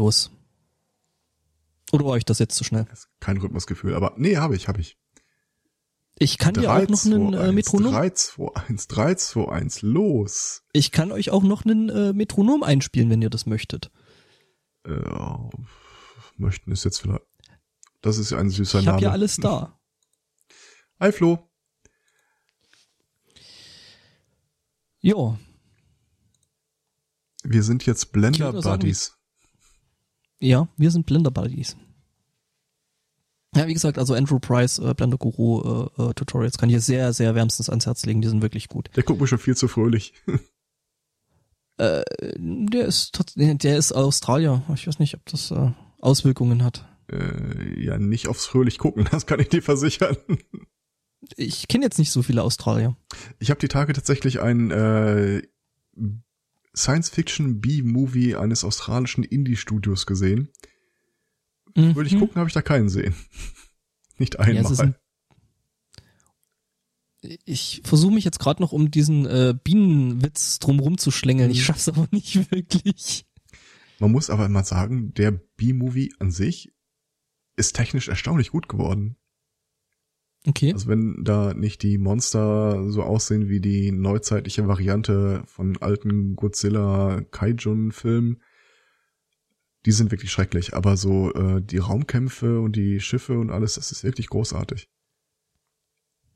los. Oder war ich das jetzt zu schnell? Kein Rhythmusgefühl, aber nee, habe ich, habe ich. Ich kann 3, dir auch noch einen äh, Metronom. 3, 2, 1, 3, 2, 1, los. Ich kann euch auch noch einen äh, Metronom einspielen, wenn ihr das möchtet. Äh, möchten ist jetzt vielleicht. Das ist ja ein süßer ich Name. Ich habe ja alles da. Hi Flo. Jo. Wir sind jetzt Blender Buddies. Ja, wir sind Blender Buddies. Ja, wie gesagt, also Andrew Price, äh, Blender Guru äh, äh, Tutorials kann ich sehr, sehr wärmstens ans Herz legen. Die sind wirklich gut. Der guckt mir schon viel zu fröhlich. äh, der ist der ist Australier. Ich weiß nicht, ob das äh, Auswirkungen hat. Äh, ja, nicht aufs fröhlich gucken, das kann ich dir versichern. Ich kenne jetzt nicht so viele Australier. Ich habe die Tage tatsächlich ein äh, Science-Fiction B-Movie eines australischen Indie-Studios gesehen. Mhm. Würde ich gucken, habe ich da keinen sehen. Nicht einmal. Ja, ein ich versuche mich jetzt gerade noch um diesen äh, Bienenwitz drumrum zu schlängeln. Ich schaff's aber nicht wirklich. Man muss aber immer sagen, der B-Movie an sich ist technisch erstaunlich gut geworden. Okay. Also wenn da nicht die Monster so aussehen wie die neuzeitliche Variante von alten Godzilla Kaijun Filmen, die sind wirklich schrecklich. Aber so äh, die Raumkämpfe und die Schiffe und alles, das ist wirklich großartig.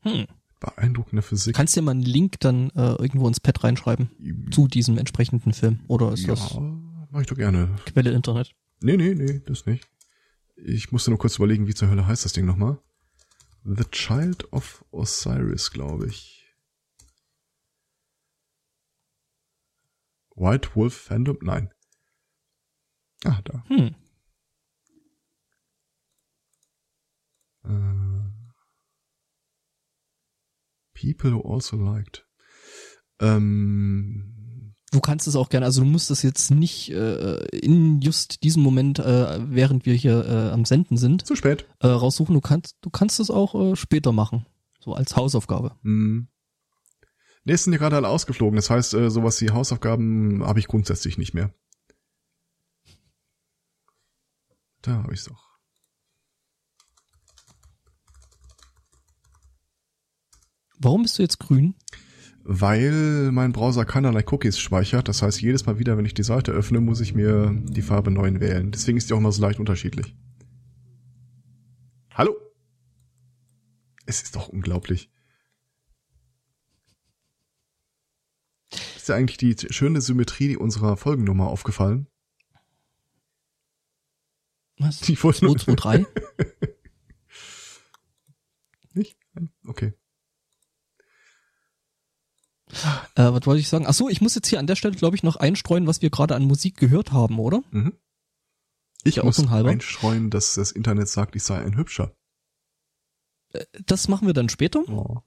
Hm. Beeindruckende Physik. Kannst du dir mal einen Link dann äh, irgendwo ins Pad reinschreiben zu diesem entsprechenden Film? Oder ist ja, das? mach ich doch gerne. Quelle Internet. Nee, nee, nee, das nicht. Ich musste nur kurz überlegen, wie zur Hölle heißt das Ding nochmal. The Child of Osiris, glaube ich. White Wolf Fandom? Nein. Ah, da. Hm. Uh, people who also liked. Ähm, Du kannst es auch gerne, also du musst das jetzt nicht äh, in just diesem Moment, äh, während wir hier äh, am Senden sind, zu spät äh, raussuchen. Du kannst, du kannst es auch äh, später machen, so als Hausaufgabe. Mhm. Nee, sind ja gerade alle ausgeflogen. Das heißt, äh, sowas wie Hausaufgaben habe ich grundsätzlich nicht mehr. Da habe ich's doch. Warum bist du jetzt grün? Weil mein Browser keinerlei Cookies speichert. Das heißt, jedes Mal wieder, wenn ich die Seite öffne, muss ich mir die Farbe neu wählen. Deswegen ist die auch immer so leicht unterschiedlich. Hallo? Es ist doch unglaublich. Ist dir eigentlich die schöne Symmetrie unserer Folgennummer aufgefallen? Was? Die 223? Nicht? Okay. Äh, was wollte ich sagen? Ach so, ich muss jetzt hier an der Stelle, glaube ich, noch einstreuen, was wir gerade an Musik gehört haben, oder? Mhm. Ich muss einstreuen, dass das Internet sagt, ich sei ein Hübscher. Äh, das machen wir dann später. Oh.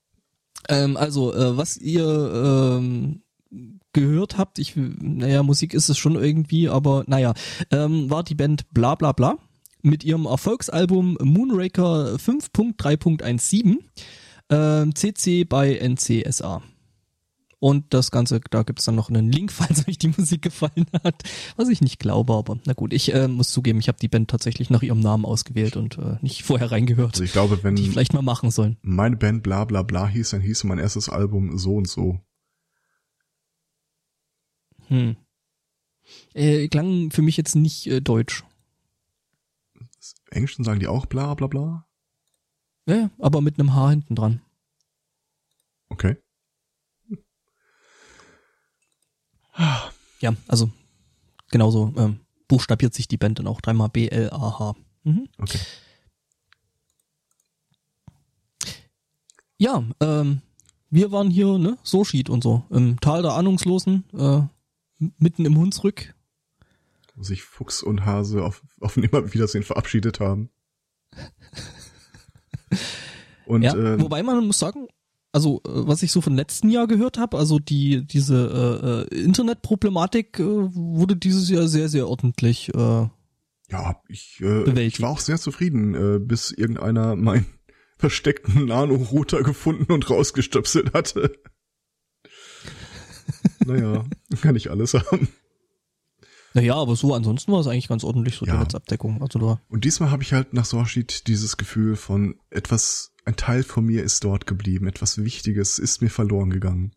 Ähm, also, äh, was ihr ähm, gehört habt, ich, naja, Musik ist es schon irgendwie, aber naja, ähm, war die Band Bla Bla Bla mit ihrem Erfolgsalbum Moonraker 5.3.17 äh, CC bei NCSA. Und das Ganze, da gibt's dann noch einen Link, falls euch die Musik gefallen hat. Was ich nicht glaube, aber na gut, ich äh, muss zugeben, ich habe die Band tatsächlich nach ihrem Namen ausgewählt und äh, nicht vorher reingehört. Also ich glaube, wenn die vielleicht mal machen sollen. Meine Band bla bla bla hieß, dann hieß mein erstes Album so und so. Hm. Äh, klang für mich jetzt nicht äh, deutsch. Englischen sagen die auch bla bla bla? Ja, aber mit einem H hinten dran. Okay. Ja, also genauso ähm, buchstabiert sich die Band dann auch dreimal B-L-A-H. Mhm. Okay. Ja, ähm, wir waren hier, ne, so schied und so, im Tal der Ahnungslosen, äh, mitten im Hunsrück. Wo sich Fuchs und Hase auf, auf Nimmerwiedersehen verabschiedet haben. und, ja, äh, wobei man muss sagen, also äh, was ich so von letzten Jahr gehört habe, also die diese äh, äh, Internetproblematik äh, wurde dieses Jahr sehr sehr ordentlich. Äh, ja, ich, äh, ich war auch sehr zufrieden, äh, bis irgendeiner meinen versteckten Nano-Router gefunden und rausgestöpselt hatte. naja, kann ich alles haben. Naja, aber so ansonsten war es eigentlich ganz ordentlich, so Ja. die Netzabdeckung. Also da, Und diesmal habe ich halt nach Sorschied dieses Gefühl von etwas, ein Teil von mir ist dort geblieben, etwas Wichtiges ist mir verloren gegangen.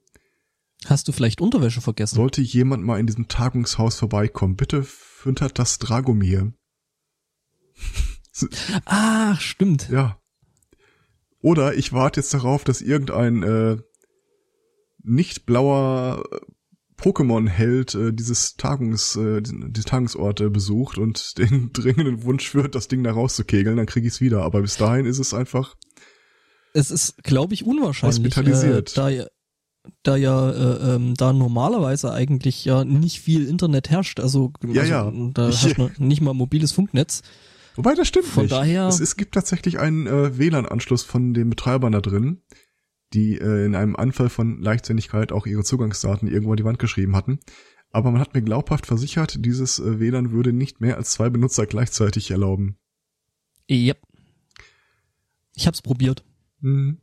hast du vielleicht Unterwäsche vergessen? Sollte jemand mal in diesem Tagungshaus vorbeikommen, bitte füttert das Dragomir. Ah, stimmt. Ja. Oder ich warte jetzt darauf, dass irgendein äh, nicht blauer äh, Pokémon-Held äh, dieses Tagungs, äh, die Tagungsorte besucht und den dringenden Wunsch führt, das Ding da rauszukegeln, dann krieg ich's wieder. Aber bis dahin ist es einfach Es ist, glaube ich, unwahrscheinlich, Hospitalisiert. Äh, da ja, da ja äh, ähm, da normalerweise eigentlich ja nicht viel Internet herrscht. Also, Ja, also ja. da Ich- herrscht nicht mal mobiles Funknetz. Wobei, das stimmt Von nicht. daher- Es, es gibt tatsächlich einen äh, WLAN-Anschluss von den Betreibern da drin, die äh, in einem Anfall von Leichtsinnigkeit auch ihre Zugangsdaten irgendwo an die Wand geschrieben hatten. Aber man hat mir glaubhaft versichert, dieses äh, WLAN würde nicht mehr als zwei Benutzer gleichzeitig erlauben. Yep. Ich hab's probiert. Mhm.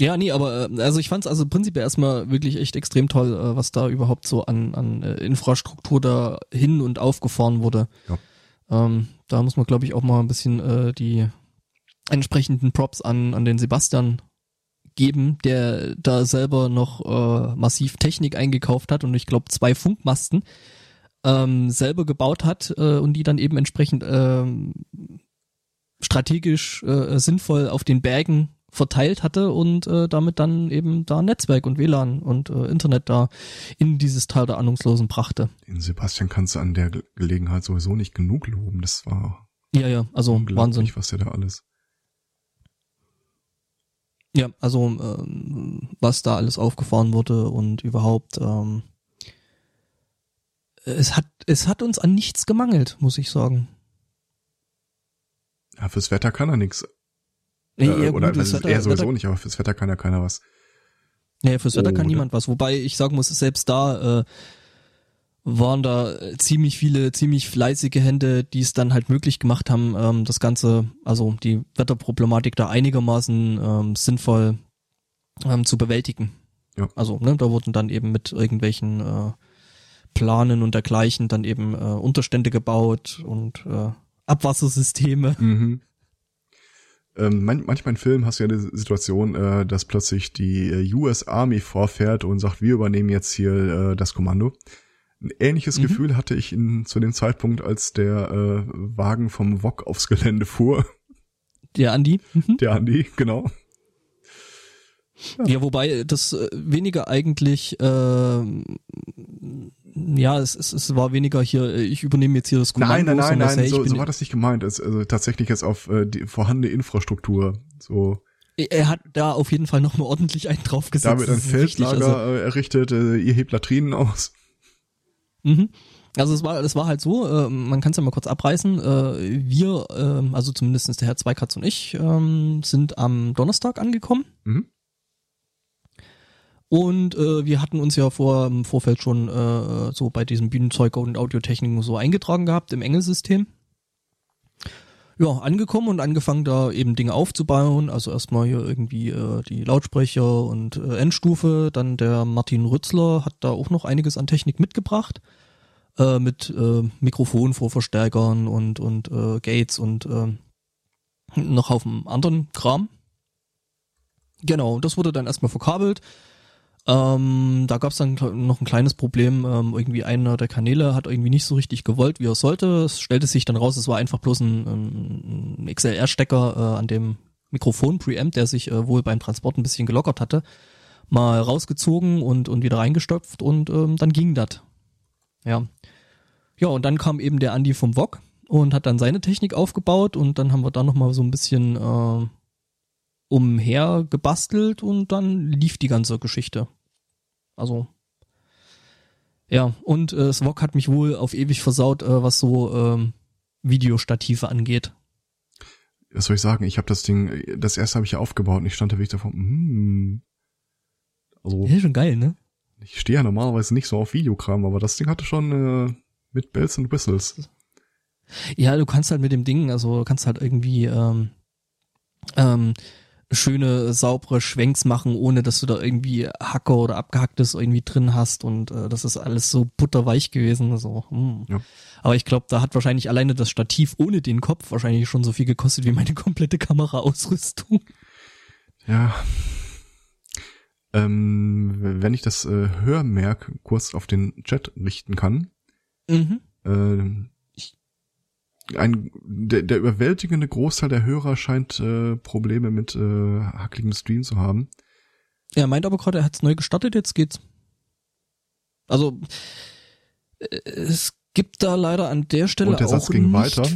Ja, nee, aber äh, also ich fand's also prinzipiell erstmal wirklich echt extrem toll, äh, was da überhaupt so an, an äh, Infrastruktur da hin und aufgefahren wurde. Ja. Ähm, da muss man, glaube ich, auch mal ein bisschen äh, die entsprechenden Props an, an den Sebastian geben, der da selber noch äh, massiv Technik eingekauft hat und ich glaube zwei Funkmasten ähm, selber gebaut hat äh, und die dann eben entsprechend ähm, strategisch äh, sinnvoll auf den Bergen verteilt hatte und äh, damit dann eben da Netzwerk und WLAN und äh, Internet da in dieses Tal der Ahnungslosen brachte. Den Sebastian kannst du an der Ge- Gelegenheit sowieso nicht genug loben. Das war Ja, ja, also Wahnsinn. was der da alles. Ja, also ähm, was da alles aufgefahren wurde und überhaupt ähm, es hat es hat uns an nichts gemangelt, muss ich sagen. Ja, fürs Wetter kann er. Nee, Äh, ja, oder gut, Wetter- er sowieso Wetter- nicht, aber fürs Wetter kann ja keiner was. Nee, fürs Wetter kann Oder? niemand was. Wobei ich sagen muss, selbst da äh, waren da ziemlich viele, ziemlich fleißige Hände, die es dann halt möglich gemacht haben, ähm, das Ganze, also die Wetterproblematik da einigermaßen ähm, sinnvoll ähm, zu bewältigen. Ja. Also, ne, da wurden dann eben mit irgendwelchen äh, Planen und dergleichen dann eben äh, Unterstände gebaut und äh, Abwassersysteme. Mhm. Ähm, man, manchmal in Filmen hast du ja die Situation, äh, dass plötzlich die äh, US Army vorfährt und sagt, wir übernehmen jetzt hier äh, das Kommando. Ein ähnliches Mhm. Gefühl hatte ich in, zu dem Zeitpunkt, als der äh, Wagen vom Wok aufs Gelände fuhr. Der Andi. Mhm. Der Andi, genau. Ja, wobei das äh, weniger eigentlich, ähm, ja, es, es, es war weniger hier, äh, ich übernehme jetzt hier das Kommando. Nein, nein, nein, nein, hey, so, so war das nicht gemeint. Es, also tatsächlich jetzt auf äh, die vorhandene Infrastruktur. So, Er hat da auf jeden Fall nochmal ordentlich einen draufgesetzt. da wird ein Feldlager Also, äh, errichtet, äh, ihr hebt Latrinen aus. mhm. also es war, es war halt so, äh, man kann es ja mal kurz abreißen. Äh, wir, ähm, also zumindestens der Herr Zweikatz und ich, ähm, sind am Donnerstag angekommen. Mhm. Und äh, wir hatten uns ja vor im Vorfeld schon äh, so bei diesem Bühnenzeug und Audiotechnik so eingetragen gehabt im Engelsystem. Ja, angekommen und angefangen da eben Dinge aufzubauen. Also erstmal hier irgendwie äh, die Lautsprecher und äh, Endstufe. Dann der Martin Rützler hat da auch noch einiges an Technik mitgebracht. Äh, mit äh, Mikrofon vor Verstärkern und, und äh, Gates und äh, noch auf dem anderen Kram. Genau, das wurde dann erstmal verkabelt. Ähm, da gab es dann noch ein kleines Problem. Ähm, irgendwie einer der Kanäle hat irgendwie nicht so richtig gewollt, wie er sollte. Es stellte sich dann raus, es war einfach bloß ein, ein XLR-Stecker äh, an dem Mikrofon-Preamp, der sich äh, wohl beim Transport ein bisschen gelockert hatte, mal rausgezogen und, und wieder reingestopft und ähm, dann ging das. Ja. Ja, und dann kam eben der Andi vom VOG und hat dann seine Technik aufgebaut und dann haben wir da nochmal so ein bisschen äh, umher gebastelt und dann lief die ganze Geschichte. Also ja, und äh, Swok hat mich wohl auf ewig versaut, äh, was so ähm, Videostative angeht. Was soll ich sagen? Ich habe das Ding, das erste habe ich ja aufgebaut und ich stand da wirklich davon, hm. Also, Ja, schon geil, ne? ich stehe ja normalerweise nicht so auf Videokram, aber das Ding hatte schon äh, mit Bells und Whistles. Ja, du kannst halt mit dem Ding, also du kannst halt irgendwie ähm, ähm, schöne, saubere Schwenks machen, ohne dass du da irgendwie Hacker oder Abgehacktes irgendwie drin hast und äh, das ist alles so butterweich gewesen. So, hm. ja. Aber ich glaube, da hat wahrscheinlich alleine das Stativ ohne den Kopf wahrscheinlich schon so viel gekostet wie meine komplette Kameraausrüstung. Ja. Ähm, wenn ich das äh, Hörmerk kurz auf den Chat richten kann. Mhm. Äh, ein, der, der überwältigende Großteil der Hörer scheint äh, Probleme mit äh, hackligem Stream zu haben. Er meint aber gerade, er hat es neu gestartet, jetzt geht's. Also äh, es gibt da leider an der Stelle Und der auch Satz ging weiter.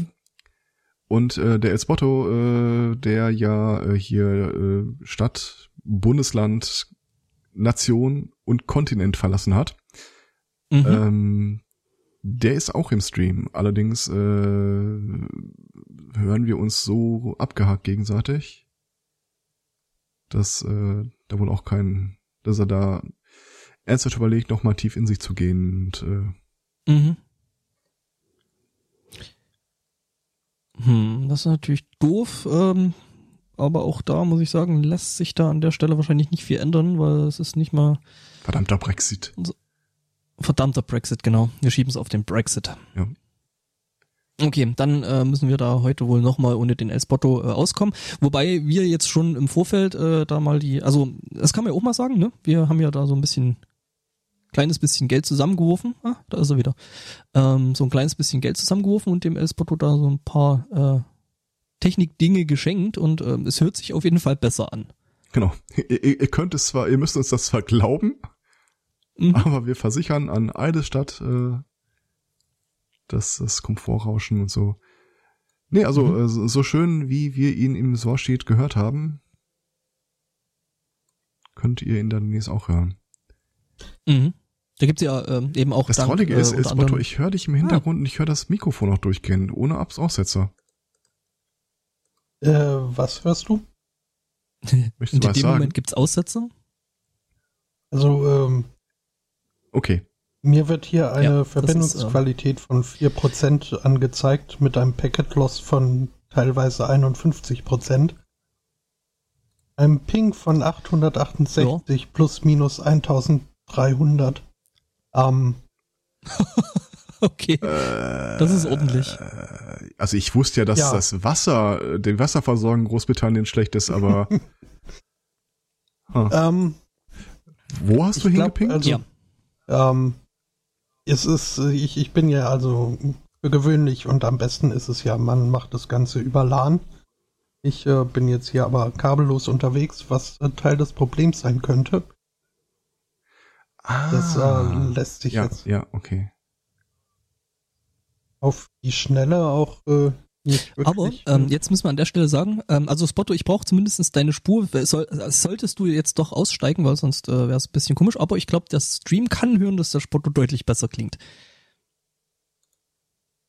Und äh, der Elsbotto, äh, der ja äh, hier äh, Stadt, Bundesland, Nation und Kontinent verlassen hat, mhm. ähm, der ist auch im Stream. Allerdings äh, hören wir uns so abgehakt gegenseitig, dass äh, da wohl auch kein, dass er da ernsthaft überlegt, noch mal tief in sich zu gehen und äh, mhm. Hm, das ist natürlich doof, ähm, aber auch da muss ich sagen, lässt sich da an der Stelle wahrscheinlich nicht viel ändern, weil es ist nicht mal verdammter Brexit. Verdammter Brexit, genau. Wir schieben es auf den Brexit. Ja. Okay, dann äh, müssen wir da heute wohl nochmal ohne den Elsbotto äh, auskommen. Wobei wir jetzt schon im Vorfeld äh, da mal die, also das kann man ja auch mal sagen, ne? Wir haben ja da so ein bisschen, kleines bisschen Geld zusammengeworfen. Ah, da ist er wieder. Ähm, so ein kleines bisschen Geld zusammengeworfen und dem Elsbotto da so ein paar äh, Technikdinge geschenkt und äh, es hört sich auf jeden Fall besser an. Genau. Ihr, ihr könnt es zwar, ihr müsst uns das zwar glauben, Mhm. Aber wir versichern an Eidesstadt, äh, dass das Komfortrauschen und so. Nee, also mhm. äh, so schön wie wir ihn im Sorsheet gehört haben, könnt ihr ihn dann demnächst auch hören. Mhm. Da gibt's ja äh, eben auch. Das Dank, Trollige ist, äh, ist Motto, ich höre dich im Hintergrund ah. und ich höre das Mikrofon auch durchgehen, ohne Abs Aussetzer. Äh, was hörst du? Möchtest du in was dem sagen? Moment gibt's Aussetzer? Also, ähm, Okay. Mir wird hier eine ja, Verbindungsqualität ist, äh, von 4% angezeigt mit einem Packet Loss von teilweise 51%. Einem Ping von 868 ja. plus minus 1300. Ähm, okay. Äh, das ist ordentlich. Also ich wusste ja, dass ja. das Wasser, die Wasserversorgung Großbritannien schlecht ist, aber. huh. ähm, Wo hast du hingepinkt? Also, ja. Ähm, es ist, ich, ich bin ja also für gewöhnlich und am besten ist es ja, man macht das Ganze über LAN. Ich äh, bin jetzt hier aber kabellos unterwegs, was äh, Teil des Problems sein könnte. Ah, das äh, lässt sich ja, jetzt ja, okay. auf die Schnelle auch äh, aber ähm, jetzt müssen wir an der Stelle sagen, ähm, also Spotto, ich brauche zumindest deine Spur. Soll, solltest du jetzt doch aussteigen, weil sonst äh, wäre es ein bisschen komisch. Aber ich glaube, der Stream kann hören, dass der Spotto deutlich besser klingt.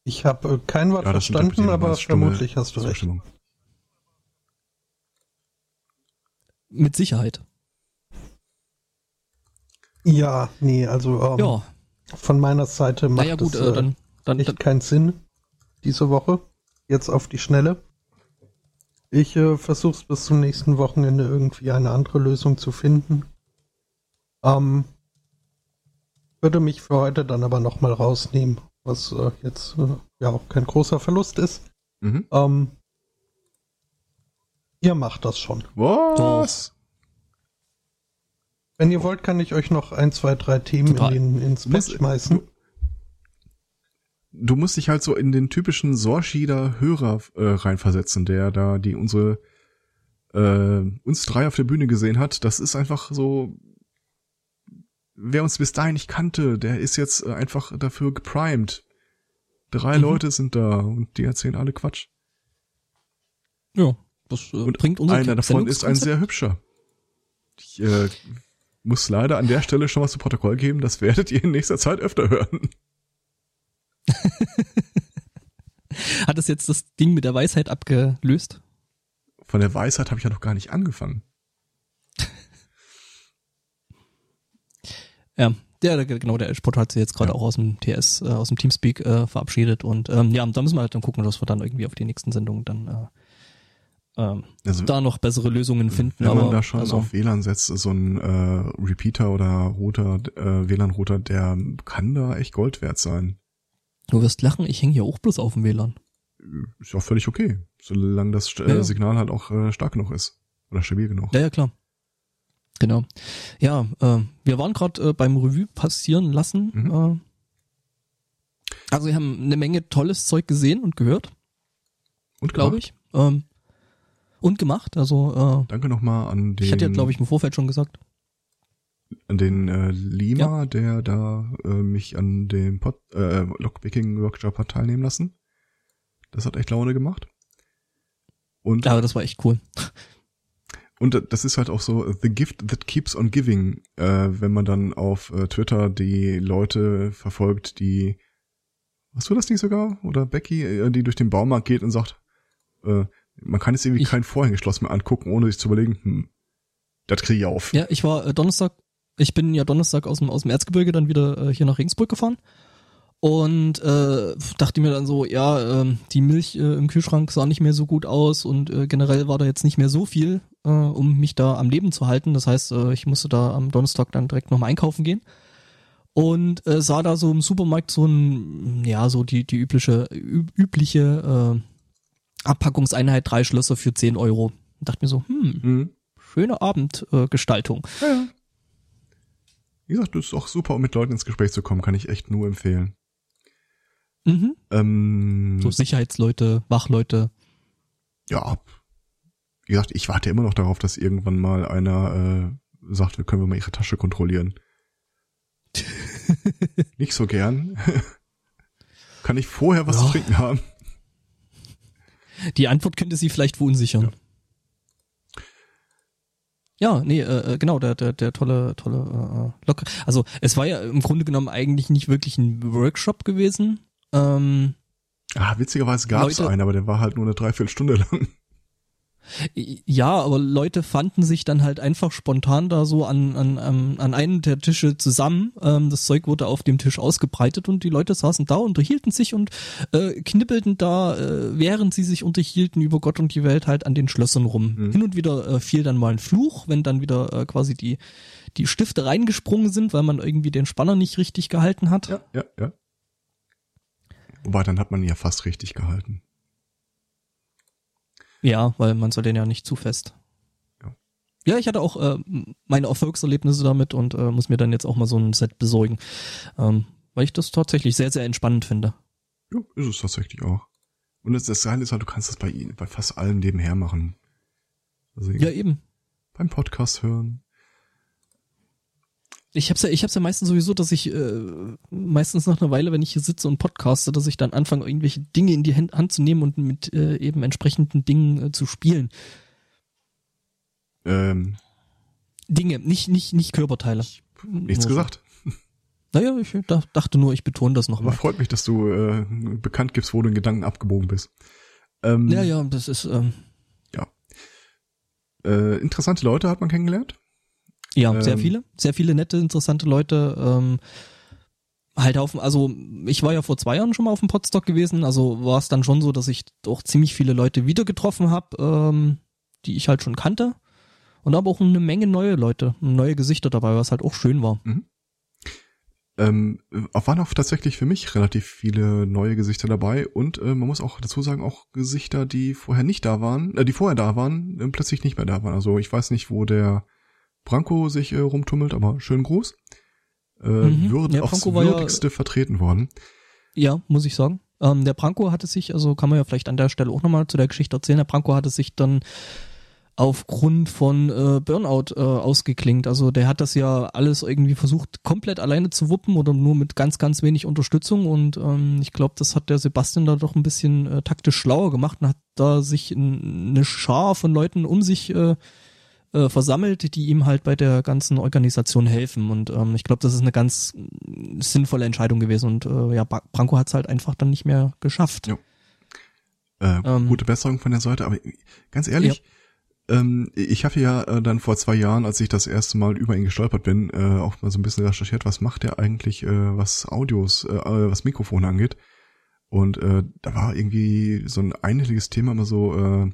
Ich habe äh, kein Wort ja, verstanden, aber vermutlich hast du recht. Mit Sicherheit. Ja, nee, also ähm, ja. von meiner Seite macht naja, gut, es äh, dann, dann, echt dann, keinen Sinn diese Woche jetzt auf die Schnelle. Ich äh, versuche es bis zum nächsten Wochenende irgendwie eine andere Lösung zu finden. Ähm, würde mich für heute dann aber nochmal rausnehmen, was äh, jetzt äh, ja auch kein großer Verlust ist. Mhm. Ähm, ihr macht das schon. Was? Wenn ihr wollt, kann ich euch noch ein, zwei, drei Themen in den, ins Bett schmeißen du musst dich halt so in den typischen Sorschieder Hörer äh, reinversetzen, der da die unsere äh, uns drei auf der Bühne gesehen hat. Das ist einfach so, wer uns bis dahin nicht kannte, der ist jetzt äh, einfach dafür geprimed. Drei mhm. Leute sind da und die erzählen alle Quatsch. Ja, das äh, und bringt unser Einer davon ist ein sehr hübscher. Ich äh, muss leider an der Stelle schon was zu Protokoll geben, das werdet ihr in nächster Zeit öfter hören. Hat es jetzt das Ding mit der Weisheit abgelöst? Von der Weisheit habe ich ja noch gar nicht angefangen. ja, der, genau, der Sport hat sich jetzt gerade ja. auch aus dem TS, äh, aus dem Teamspeak äh, verabschiedet und ähm, ja, da müssen wir halt dann gucken, dass wir dann irgendwie auf die nächsten Sendungen dann äh, ähm, also, da noch bessere Lösungen finden. Wenn man aber, da schon also, auf WLAN setzt, so ein äh, Repeater oder Router, äh, WLAN-Router, der kann da echt Gold wert sein. Du wirst lachen, ich hänge hier auch bloß auf dem WLAN. Ist auch völlig okay, solange das äh, ja, Signal halt auch äh, stark genug ist oder stabil genug. Ja, ja, klar. Genau. Ja, äh, wir waren gerade äh, beim Revue passieren lassen. Mhm. Äh, also wir haben eine Menge tolles Zeug gesehen und gehört. Und glaube ich. Ähm, und gemacht. Also danke nochmal an den. Ich hatte ja, glaube ich, im Vorfeld schon gesagt. An den äh, Lima, ja. der da äh, mich an dem Pod, äh, Lockpicking Workshop hat teilnehmen lassen. Das hat echt Laune gemacht. Und ja, das war echt cool. Und das ist halt auch so the gift that keeps on giving, äh, wenn man dann auf äh, Twitter die Leute verfolgt, die Hast du das nicht sogar? Oder Becky, äh, die durch den Baumarkt geht und sagt, äh, man kann jetzt irgendwie ich, kein Vorhängeschloss mehr angucken, ohne sich zu überlegen, hm, das kriege ich auf. Ja, ich war äh, Donnerstag, ich bin ja Donnerstag aus dem, aus dem Erzgebirge dann wieder äh, hier nach Regensburg gefahren und äh, dachte mir dann so, ja, äh, die Milch äh, im Kühlschrank sah nicht mehr so gut aus und äh, generell war da jetzt nicht mehr so viel, äh, um mich da am Leben zu halten. Das heißt, äh, ich musste da am Donnerstag dann direkt nochmal einkaufen gehen und äh, sah da so im Supermarkt so ein, ja, so die, die übliche, übliche äh, Abpackungseinheit, drei Schlösser für 10 Euro. Und dachte mir so, hm, mhm. schöne Abendgestaltung. Äh, ja. Wie gesagt, das ist auch super, um mit Leuten ins Gespräch zu kommen, kann ich echt nur empfehlen. Mhm. Ähm, so Sicherheitsleute, Wachleute. Ja. Wie gesagt, ich warte immer noch darauf, dass irgendwann mal einer äh, sagt, wir können wir mal ihre Tasche kontrollieren. Nicht so gern. Kann ich vorher was ja. zu trinken haben? Die Antwort könnte sie vielleicht verunsichern. Ja. Ja, nee, äh, äh, genau, der, der, der tolle, tolle äh, Locker. Also es war ja im Grunde genommen eigentlich nicht wirklich ein Workshop gewesen. Ähm, ah, witzigerweise gab es einen, aber der war halt nur eine Dreiviertelstunde lang. Ja, aber Leute fanden sich dann halt einfach spontan da so an, an, an einem der Tische zusammen. Ähm, das Zeug wurde auf dem Tisch ausgebreitet und die Leute saßen da, unterhielten sich und äh, knippelten da, äh, während sie sich unterhielten über Gott und die Welt halt an den Schlössern rum. Mhm. Hin und wieder äh, fiel dann mal ein Fluch, wenn dann wieder äh, quasi die, die Stifte reingesprungen sind, weil man irgendwie den Spanner nicht richtig gehalten hat. Ja, ja, ja. Wobei, dann hat man ihn ja fast richtig gehalten. Ja, weil man soll den ja nicht zu fest. Ja, ja ich hatte auch äh, meine Erfolgserlebnisse damit und äh, muss mir dann jetzt auch mal so ein Set besorgen. Ähm, weil ich das tatsächlich sehr, sehr entspannend finde. Ja, ist es tatsächlich auch. Und das, das Geile ist halt, du kannst das bei ihnen, bei fast allen nebenher machen. Also ja, eben. Beim Podcast hören, ich hab's ja, ich hab's ja meistens sowieso, dass ich äh, meistens nach einer Weile, wenn ich hier sitze und podcaste, dass ich dann anfange, irgendwelche Dinge in die Hand zu nehmen und mit äh, eben entsprechenden Dingen äh, zu spielen. Ähm. Dinge, nicht, nicht, nicht Körperteile. Nichts gesagt. Naja, ich dachte nur, ich betone das nochmal. Aber freut mich, dass du äh, bekannt gibst, wo du in Gedanken abgebogen bist. Ähm, ja, ja, das ist. Ähm, ja. Äh, interessante Leute hat man kennengelernt. Ja, ähm, sehr viele, sehr viele nette, interessante Leute. Ähm, halt auf, also ich war ja vor zwei Jahren schon mal auf dem Podstock gewesen, also war es dann schon so, dass ich doch ziemlich viele Leute wieder getroffen habe, ähm, die ich halt schon kannte. Und aber auch eine Menge neue Leute, neue Gesichter dabei, was halt auch schön war. Mhm. Ähm, waren auch tatsächlich für mich relativ viele neue Gesichter dabei und äh, man muss auch dazu sagen, auch Gesichter, die vorher nicht da waren, äh, die vorher da waren, äh, plötzlich nicht mehr da waren. Also ich weiß nicht, wo der Branko sich äh, rumtummelt, aber schön groß. Äh, mhm. Würd, ja, aufs würdigste ja, vertreten worden. Ja, muss ich sagen. Ähm, der Branko hatte sich, also kann man ja vielleicht an der Stelle auch nochmal zu der Geschichte erzählen, der Branko hatte sich dann aufgrund von äh, Burnout äh, ausgeklingt. Also der hat das ja alles irgendwie versucht, komplett alleine zu wuppen oder nur mit ganz, ganz wenig Unterstützung. Und ähm, ich glaube, das hat der Sebastian da doch ein bisschen äh, taktisch schlauer gemacht und hat da sich in, eine Schar von Leuten um sich äh, äh, versammelt, die ihm halt bei der ganzen Organisation helfen. Und ähm, ich glaube, das ist eine ganz sinnvolle Entscheidung gewesen. Und äh, ja, Branko hat es halt einfach dann nicht mehr geschafft. Ja. Äh, ähm, gute Besserung von der Seite, aber ganz ehrlich, ja. ähm, ich habe ja äh, dann vor zwei Jahren, als ich das erste Mal über ihn gestolpert bin, äh, auch mal so ein bisschen recherchiert, was macht er eigentlich, äh, was Audios, äh, äh was Mikrofone angeht. Und äh, da war irgendwie so ein einhelliges Thema immer so, äh,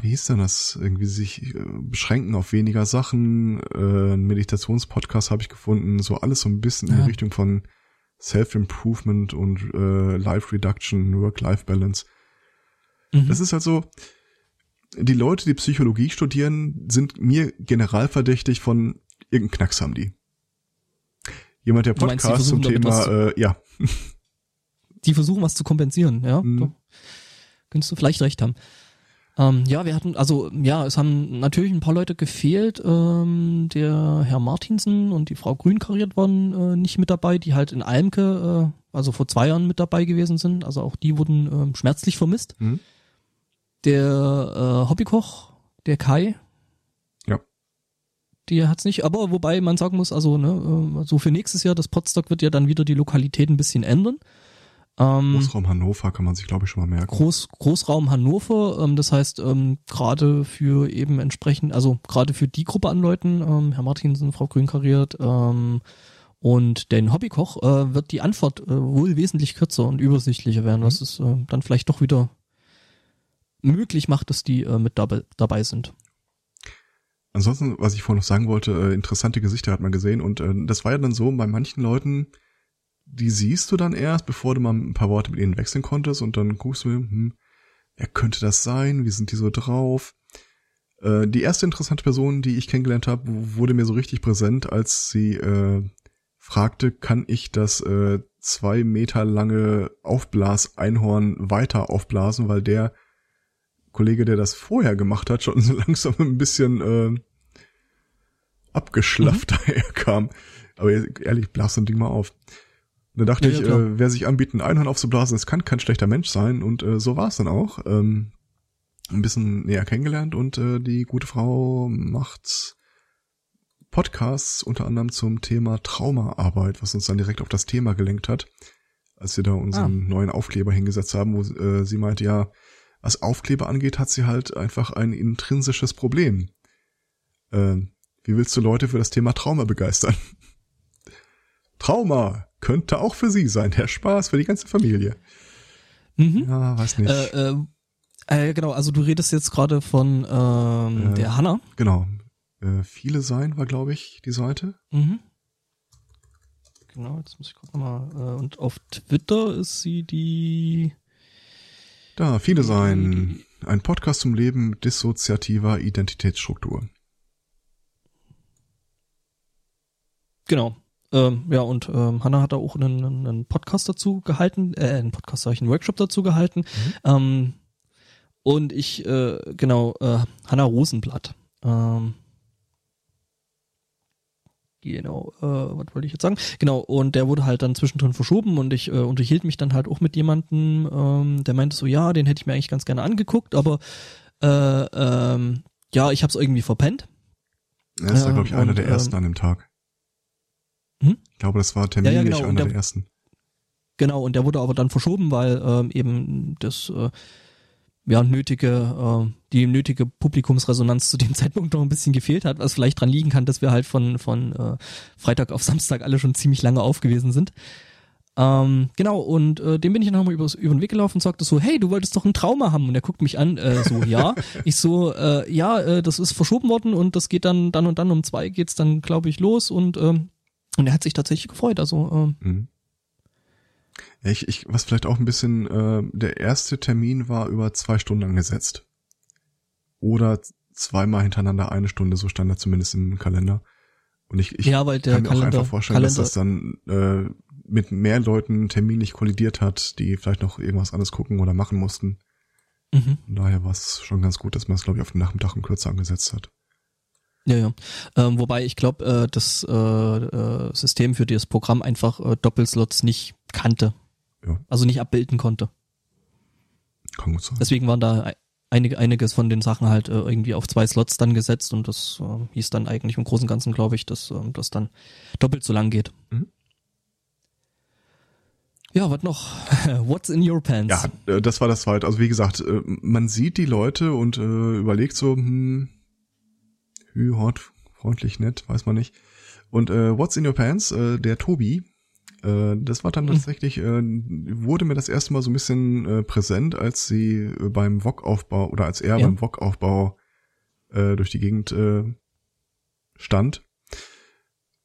wie hieß denn das? Irgendwie sich äh, beschränken auf weniger Sachen. Äh, ein Meditationspodcast habe ich gefunden. So alles so ein bisschen ja. in die Richtung von Self-Improvement und äh, Life Reduction, Work-Life-Balance. Mhm. Das ist also, die Leute, die Psychologie studieren, sind mir generalverdächtig von irgendeinem Knacks haben die. Jemand, der Podcast meinst, zum Thema, äh, ja. Die versuchen was zu kompensieren, ja. Mhm. Könntest du vielleicht recht haben. Ähm, ja, wir hatten, also ja, es haben natürlich ein paar Leute gefehlt. Ähm, der Herr Martinsen und die Frau Grün kariert waren äh, nicht mit dabei, die halt in Almke, äh, also vor zwei Jahren mit dabei gewesen sind. Also auch die wurden äh, schmerzlich vermisst. Mhm. Der äh, Hobbykoch, der Kai, ja. die hat's nicht. Aber wobei man sagen muss, also ne, äh, so für nächstes Jahr, das Potsdok wird ja dann wieder die Lokalität ein bisschen ändern. Ähm, Großraum Hannover kann man sich, glaube ich, schon mal merken. Groß, Großraum Hannover, ähm, das heißt, ähm, gerade für eben entsprechend, also gerade für die Gruppe an Leuten, ähm, Herr Martinsen, Frau Grünkariert ähm, und den Hobbykoch, äh, wird die Antwort äh, wohl wesentlich kürzer und übersichtlicher werden, mhm. was es äh, dann vielleicht doch wieder möglich macht, dass die äh, mit dabei, dabei sind. Ansonsten, was ich vorhin noch sagen wollte, äh, interessante Gesichter hat man gesehen und äh, das war ja dann so, bei manchen Leuten, die siehst du dann erst, bevor du mal ein paar Worte mit ihnen wechseln konntest und dann guckst du, hm, wer könnte das sein? Wie sind die so drauf? Äh, die erste interessante Person, die ich kennengelernt habe, wurde mir so richtig präsent, als sie äh, fragte, kann ich das äh, zwei Meter lange Aufblas-Einhorn weiter aufblasen, weil der Kollege, der das vorher gemacht hat, schon so langsam ein bisschen äh, abgeschlafft mhm. daherkam. Aber ehrlich, blas so ein Ding mal auf. Da dachte ja, ich, ja, äh, wer sich anbietet, ein Einhorn aufzublasen, das kann kein schlechter Mensch sein. Und äh, so war es dann auch. Ähm, ein bisschen näher kennengelernt und äh, die gute Frau macht Podcasts unter anderem zum Thema Traumaarbeit, was uns dann direkt auf das Thema gelenkt hat, als wir da unseren ah. neuen Aufkleber hingesetzt haben, wo äh, sie meinte, ja, was Aufkleber angeht, hat sie halt einfach ein intrinsisches Problem. Äh, wie willst du Leute für das Thema Trauma begeistern? Trauma könnte auch für sie sein. Der Spaß für die ganze Familie. Mhm. Ja, weiß nicht. Äh, äh, äh, genau, also du redest jetzt gerade von ähm, äh, der Hanna. Genau. Äh, viele sein war, glaube ich, die Seite. Mhm. Genau, jetzt muss ich gerade nochmal. Äh, und auf Twitter ist sie die. Da, viele sein. Ein Podcast zum Leben mit dissoziativer Identitätsstruktur. Genau. Ähm, ja, und ähm, Hanna hat da auch einen, einen Podcast dazu gehalten, äh, einen Podcast, sag ich, einen Workshop dazu gehalten. Mhm. Ähm, und ich, äh, genau, äh, Hanna Rosenblatt. Ähm, Genau, äh, was wollte ich jetzt sagen? Genau, und der wurde halt dann zwischendrin verschoben und ich äh, unterhielt mich dann halt auch mit jemandem, ähm, der meinte so, ja, den hätte ich mir eigentlich ganz gerne angegukt, aber äh, ähm, ja, ich habe es irgendwie verpennt. Er ist ja, glaube ich, einer der ersten ähm, an dem Tag. Hm? Ich glaube, das war terminlich ja, ja, genau. einer der, der, ersten. Genau, und der wurde aber dann verschoben, weil ähm, eben das äh, ja nötige, äh, die nötige Publikumsresonanz zu dem Zeitpunkt noch ein bisschen gefehlt hat, was vielleicht dran liegen kann, dass wir halt von, von äh, Freitag auf Samstag alle schon ziemlich lange auf gewesen sind. Ähm, genau, und äh, dem bin ich dann nochmal über, über den Weg gelaufen und sagte so, hey, du wolltest doch ein Trauma haben. Und er guckt mich an, äh, so, ja. ich so, äh, ja, äh, das ist verschoben worden und das geht dann, dann und dann um zwei geht's dann, glaube ich, los und ähm, und er hat sich tatsächlich gefreut. Also ähm, mhm. ich, ich, was vielleicht auch ein bisschen, äh, der erste Termin war über zwei Stunden angesetzt. Oder zweimal hintereinander eine Stunde, so stand er zumindest im Kalender. Und ich, ich ja, kann mir Kalender, auch einfach vorstellen, Kalender, dass das dann äh, mit mehr Leuten terminlich kollidiert hat, die vielleicht noch irgendwas anderes gucken oder machen mussten. Mhm. Von daher war es schon ganz gut, dass man es, glaube ich, auf den Nachmittag und kürzer angesetzt hat. Ja, ja. Ähm, wobei ich glaube, äh, das äh, äh, System für das Programm einfach äh, Doppelslots nicht kannte. Ja. Also nicht abbilden konnte. Kann gut sein. Deswegen waren da einige, einiges von den Sachen halt äh, irgendwie auf zwei Slots dann gesetzt und das äh, hieß dann eigentlich im Großen und Ganzen, glaube ich, dass äh, das dann doppelt so lang geht. Mhm. Ja, was noch? What's in your pants? Ja, äh, das war das zweite. Also wie gesagt, äh, man sieht die Leute und äh, überlegt so, hm, Hü, hot, freundlich, nett, weiß man nicht. Und äh, What's in Your Pants, äh, der Tobi, Äh, das war dann hm. tatsächlich, äh, wurde mir das erste Mal so ein bisschen äh, präsent, als sie äh, beim VOG-Aufbau oder als er ja. beim VOG-Aufbau äh, durch die Gegend äh, stand.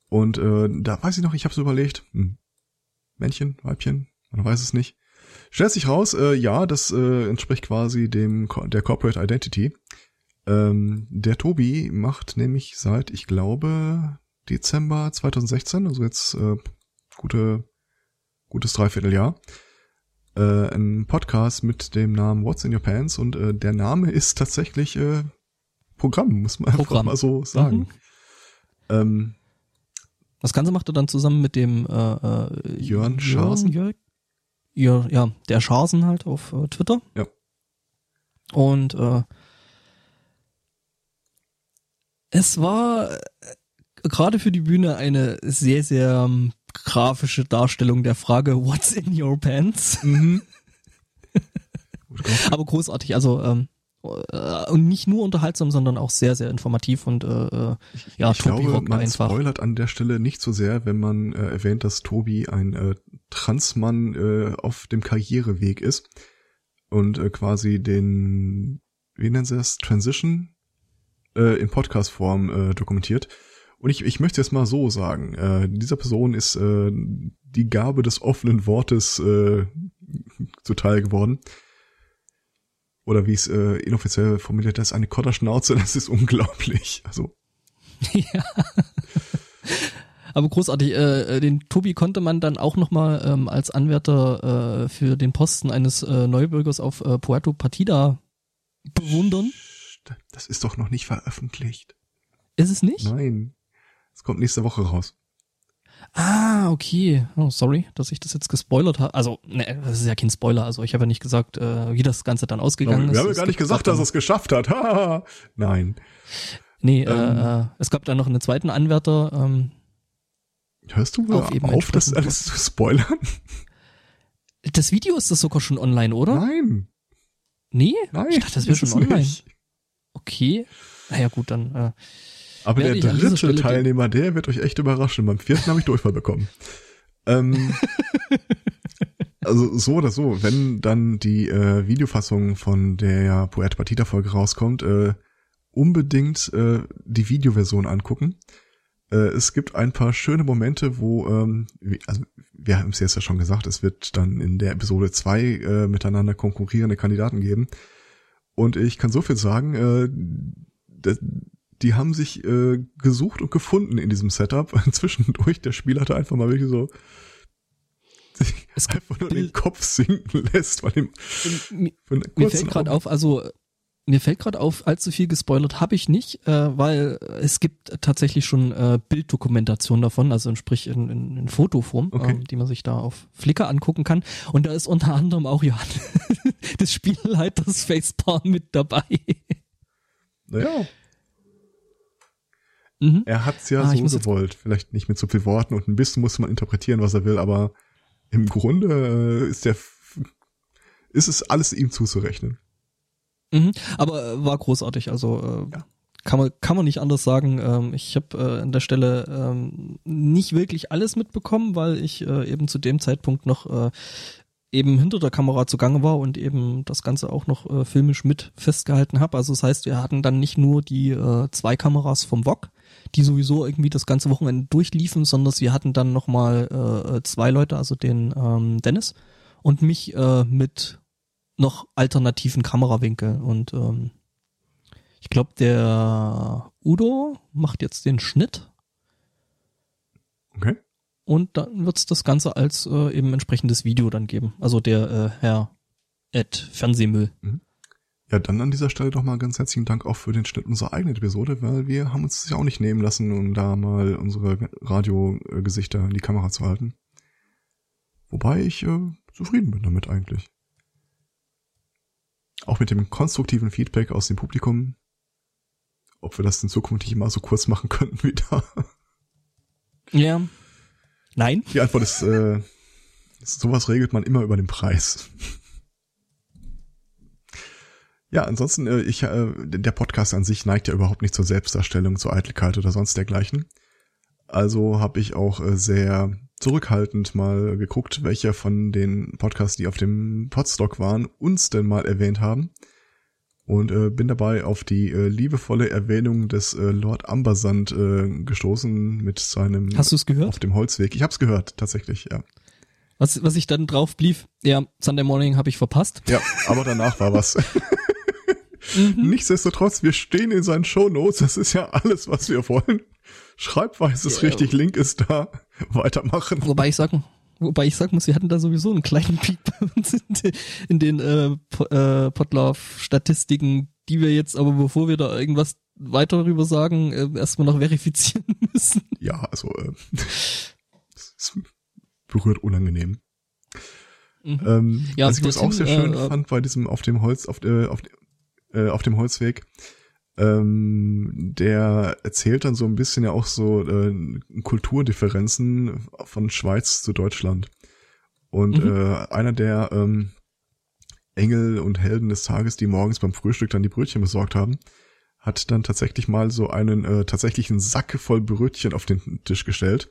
Und äh, da weiß ich noch, ich habe so überlegt, hm, Männchen, Weibchen, man weiß es nicht. Stellt sich raus, äh, ja, das äh, entspricht quasi dem der Corporate Identity. Ähm, der Tobi macht nämlich seit, ich glaube, Dezember 2016, also jetzt äh, gute, gutes Dreivierteljahr, äh, einen Podcast mit dem Namen What's in Your Pants und äh, der Name ist tatsächlich äh, Programm, muss man Programm. einfach mal so sagen. Mhm. Ähm, das Ganze macht er dann zusammen mit dem äh, äh, Jörn Scharsen. Jörn, ja, ja, der Scharsen halt auf äh, Twitter. Ja. Und äh, es war äh, gerade für die Bühne eine sehr, sehr ähm, grafische Darstellung der Frage, what's in your pants? Mhm. Aber großartig, also ähm, äh, und nicht nur unterhaltsam, sondern auch sehr, sehr informativ und äh, äh ja, ich Tobi glaube, man einfach. spoilert an der Stelle nicht so sehr, wenn man äh, erwähnt, dass Tobi ein äh, Transmann äh, auf dem Karriereweg ist und äh, quasi den, wie nennen sie das, Transition äh, in Podcast-Form äh, dokumentiert. Und ich, ich möchte jetzt mal so sagen, äh, dieser Person ist äh, die Gabe des offenen Wortes äh, zuteil geworden oder wie es äh, inoffiziell formuliert ist, eine Kotterschnauze, das ist unglaublich. Also. ja. Aber großartig, äh, äh, den Tobi konnte man dann auch nochmal ähm, als Anwärter äh, für den Posten eines äh, Neubürgers auf äh, Puerto Partida bewundern. Das ist doch noch nicht veröffentlicht. Ist es nicht? Nein. Es kommt nächste Woche raus. Ah, okay. Oh, sorry, dass ich das jetzt gespoilert habe. Also, ne, das ist ja kein Spoiler. Also, ich habe ja nicht gesagt, äh, wie das Ganze dann ausgegangen ist. Wir haben ja gar nicht gesagt, dass er es geschafft hat. Nein. Nee, äh, ähm, äh, es gab da noch einen zweiten Anwärter. Ähm, Hörst du auf, auf das alles zu spoilern? Das Video ist das sogar schon online, oder? Nein. Nee? Nein. Ich dachte, das wäre schon online. Nicht. Okay. Naja, gut, dann. Äh, aber der dritte Teilnehmer, der wird euch echt überraschen. Beim vierten habe ich Durchfall bekommen. ähm, also so oder so, wenn dann die äh, Videofassung von der Poet Batita Folge rauskommt, äh, unbedingt äh, die Videoversion angucken. Äh, es gibt ein paar schöne Momente, wo, ähm, also wir haben es jetzt ja schon gesagt, es wird dann in der Episode zwei äh, miteinander konkurrierende Kandidaten geben. Und ich kann so viel sagen, äh, die haben sich äh, gesucht und gefunden in diesem Setup. Zwischendurch, der Spieler hatte einfach mal wirklich so sich einfach nur den Kopf sinken lässt, weil ihm mir fällt gerade auf, also mir fällt gerade auf, allzu viel gespoilert habe ich nicht, äh, weil es gibt tatsächlich schon äh, Bilddokumentation davon, also sprich in, in, in Fotoform, okay. ähm, die man sich da auf Flickr angucken kann. Und da ist unter anderem auch Johann des Spielleiters Facepalm mit dabei. Naja, Mhm. Er hat's ja ah, so gewollt. Vielleicht nicht mit so viel Worten und ein bisschen muss man interpretieren, was er will, aber im Grunde äh, ist der ist es alles ihm zuzurechnen. Mhm. Aber äh, war großartig, also äh, ja. kann man kann man nicht anders sagen. Ähm, ich habe äh, an der Stelle ähm, nicht wirklich alles mitbekommen, weil ich äh, eben zu dem Zeitpunkt noch äh, eben hinter der Kamera zugange war und eben das Ganze auch noch äh, filmisch mit festgehalten habe. Also das heißt, wir hatten dann nicht nur die äh, zwei Kameras vom VOG, die sowieso irgendwie das ganze Wochenende durchliefen, sondern wir hatten dann nochmal äh, zwei Leute, also den ähm, Dennis und mich äh, mit noch alternativen Kamerawinkeln. Und ähm, ich glaube, der Udo macht jetzt den Schnitt. Okay. Und dann wird's das Ganze als äh, eben entsprechendes Video dann geben. Also der äh, Herr Ed Fernsehmüll. Mhm. Ja, dann an dieser Stelle doch mal ganz herzlichen Dank auch für den Schnitt unserer eigenen Episode, weil wir haben uns das ja auch nicht nehmen lassen, um da mal unsere Radiogesichter in die Kamera zu halten. Wobei ich äh, zufrieden bin damit eigentlich. Auch mit dem konstruktiven Feedback aus dem Publikum. Ob wir das in Zukunft nicht immer so kurz machen könnten wie da. Ja. Nein. Die Antwort ist, äh, sowas regelt man immer über den Preis. Ja, ansonsten, äh, ich, äh, der Podcast an sich neigt ja überhaupt nicht zur Selbstdarstellung, zur Eitelkeit oder sonst dergleichen. Also habe ich auch äh, sehr zurückhaltend mal geguckt, welcher von den Podcasts, die auf dem Podstock waren, uns denn mal erwähnt haben. Und äh, bin dabei auf die äh, liebevolle Erwähnung des äh, Lord Ambersand äh, gestoßen mit seinem Hast du's gehört? auf dem Holzweg. Ich hab's gehört, tatsächlich, ja. Was, was ich dann drauf blieb, ja, Sunday Morning habe ich verpasst. Ja, aber danach war was. mhm. Nichtsdestotrotz, wir stehen in seinen Shownotes, das ist ja alles, was wir wollen. Schreibweise ist yeah. richtig, Link ist da. Weitermachen. Wobei ich sagen, wobei ich sagen muss, wir hatten da sowieso einen kleinen Peak bei uns in, den, in den äh, äh, Potlauf-Statistiken, die wir jetzt aber, bevor wir da irgendwas weiter darüber sagen, äh, erstmal noch verifizieren müssen. Ja, also äh, es berührt unangenehm. Mhm. Ähm, ja, was ich was auch sehr schön äh, fand bei diesem auf dem Holz, auf, äh, auf, äh, auf dem Holzweg, ähm, der erzählt dann so ein bisschen ja auch so äh, Kulturdifferenzen von Schweiz zu Deutschland. Und mhm. äh, einer der ähm, Engel und Helden des Tages, die morgens beim Frühstück dann die Brötchen besorgt haben, hat dann tatsächlich mal so einen äh, tatsächlichen Sack voll Brötchen auf den Tisch gestellt,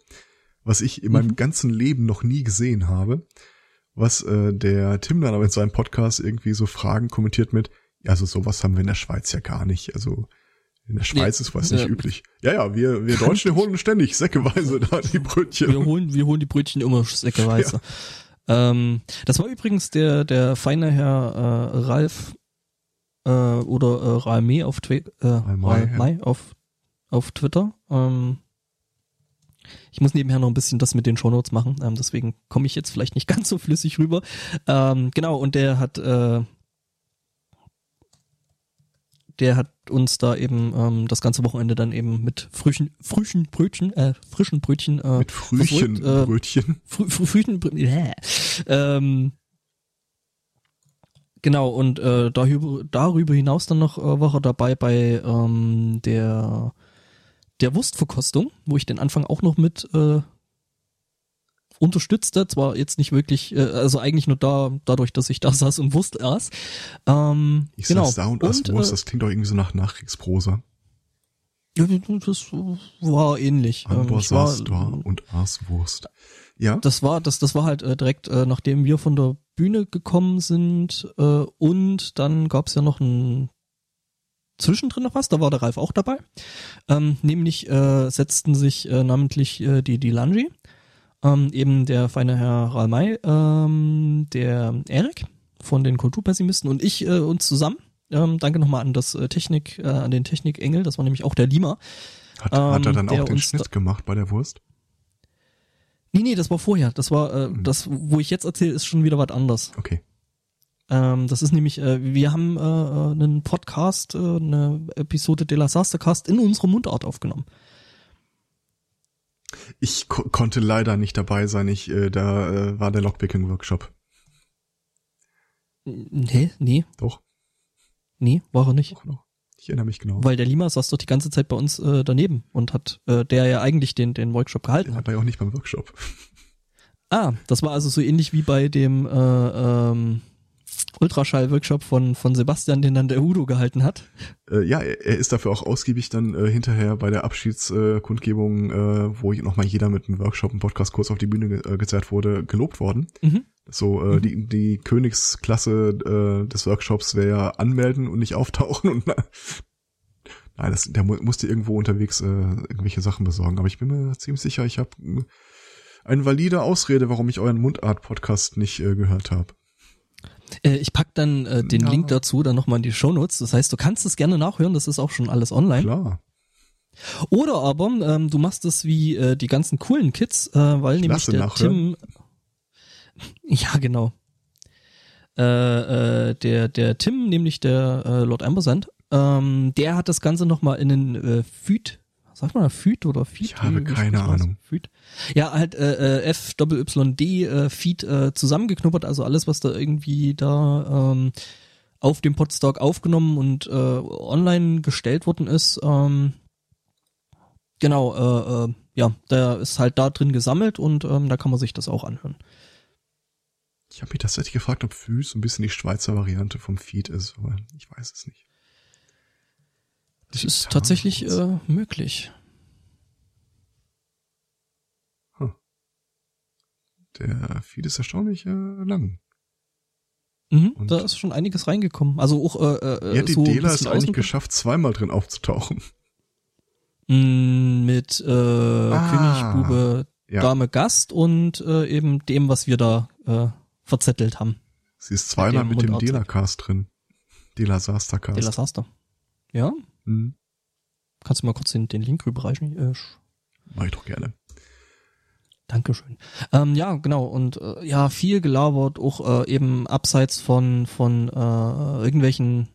was ich in meinem mhm. ganzen Leben noch nie gesehen habe. Was äh, der Tim dann aber in seinem Podcast irgendwie so Fragen kommentiert mit, also sowas haben wir in der Schweiz ja gar nicht. Also in der Schweiz nee, ist was nicht äh, üblich. Ja, ja, wir, wir Deutschen holen ständig säckeweise da die Brötchen. Wir holen, wir holen die Brötchen immer säckeweise. Ja. Ähm, das war übrigens der, der feine Herr äh, Ralf äh, oder äh, Ralme auf, Twi äh, Ralmei, ja. auf, auf Twitter. Ähm, ich muss nebenher noch ein bisschen das mit den Shownotes machen, ähm, deswegen komme ich jetzt vielleicht nicht ganz so flüssig rüber. Ähm, genau, und der hat äh, der hat uns da eben ähm, das ganze Wochenende dann eben mit frischen, frischen Brötchen, äh, frischen Brötchen, äh, mit Frühchenbrötchen. Äh, Frü Frü Frühchenbrötchen, yeah. ähm, genau, und äh, darüber, darüber hinaus dann noch äh, war er dabei bei ähm, der der Wurstverkostung, wo ich den Anfang auch noch mit äh, unterstützte, zwar jetzt nicht wirklich, äh, also eigentlich nur da, dadurch, dass ich da saß und Wurst aß. Ähm, ich genau. saß da und, aß Wurst, äh, das klingt doch irgendwie so nach Nachkriegsprosa. Ja, das war ähnlich. Amber ähm, saß da und aß Wurst. Ja. Das war, das, das war halt äh, direkt, äh, nachdem wir von der Bühne gekommen sind äh, und dann gab's ja noch ein zwischendrin noch was, da war der Ralf auch dabei. Ähm, nämlich äh, setzten sich äh, namentlich äh, die, die Langi ähm, eben der feine Herr Ralmay, ähm, der Erik von den Kulturpessimisten und ich äh, uns zusammen. Ähm, danke nochmal an das äh, Technik, äh, an den Technikengel, das war nämlich auch der Lima. Hat, ähm, hat er dann auch den Schnitt gemacht bei der Wurst? Nee, nee, das war vorher. Das war, äh, mhm. das, wo ich jetzt erzähle, ist schon wieder was anderes. Okay. Ähm, das ist nämlich, äh, wir haben äh, äh einen Podcast, äh, eine Episode de la Sastercast in unserer Mundart aufgenommen. Ich ko konnte leider nicht dabei sein. Ich, äh, da äh, war der Lockpicking-Workshop. Nee, nee. Doch. Nee, war er nicht. Ich erinnere mich genau. Weil der Lima saß doch die ganze Zeit bei uns äh, daneben und hat äh, der ja eigentlich den, den Workshop gehalten der hat. war ja auch nicht beim Workshop. Ah, das war also so ähnlich wie bei dem äh, ähm, Ultraschall-Workshop von, von Sebastian, den dann der Udo gehalten hat. Äh, ja, er, ist dafür auch ausgiebig dann äh, hinterher bei der Abschiedskundgebung, äh, wo nochmal jeder mit einem Workshop, einem Podcast kurz auf die Bühne ge äh, gezerrt wurde, gelobt worden. Mhm. So, äh, mhm. die, die Königsklasse äh, des Workshops wäre anmelden und nicht auftauchen und Nein, das, der mu musste irgendwo unterwegs äh, irgendwelche Sachen besorgen. Aber ich bin mir ziemlich sicher, ich habe eine valide Ausrede, warum ich euren Mundart-Podcast nicht äh, gehört habe. Äh, ich pack dann äh, den ja. Link dazu dann nochmal in die Shownotes. Das heißt, du kannst es gerne nachhören, das ist auch schon alles online. Klar. Oder aber ähm, du machst es wie äh, die ganzen coolen Kids, äh, weil nämlich der nachhören. Tim. Ja, genau. Äh, äh, der, der Tim, nämlich der äh, Lord Ambersand, ähm, der hat das Ganze nochmal in den äh, Feed sagt man da Feed oder Feed? Ich habe keine Ahnung. Feed? Ja, halt äh, äh F Y D äh, Feed äh, zusammengeknuppert, also alles, was da irgendwie da ähm, auf dem Podstock aufgenommen und äh, online gestellt worden ist. Ähm, genau, äh, äh, ja, der ist halt da drin gesammelt und ähm, da kann man sich das auch anhören. Ich habe mich tatsächlich gefragt, ob Füß ein bisschen die Schweizer Variante vom Feed ist, aber ich weiß es nicht. Das ist tatsächlich äh, möglich. Hm. der Feed ist erstaunlich äh, lang. Mhm, und da ist schon einiges reingekommen. Also auch äh, äh, ja, die so Dela ist eigentlich geschafft, zweimal drin aufzutauchen. Mm, mit äh, ah, Königbube ja. Dame Gast und äh, eben dem, was wir da äh, verzettelt haben. Sie ist zweimal mit, mit dem Dela-Cast drin. Dela-Saster-Cast. Dela-Saster. Ja? Mhm. Kannst du mal kurz den, den Link rüberreichen? Äh, Mach ich doch gerne. Dankeschön. Ähm, ja, genau. Und äh, ja, viel gelabert, auch äh, eben abseits von, von äh, irgendwelchen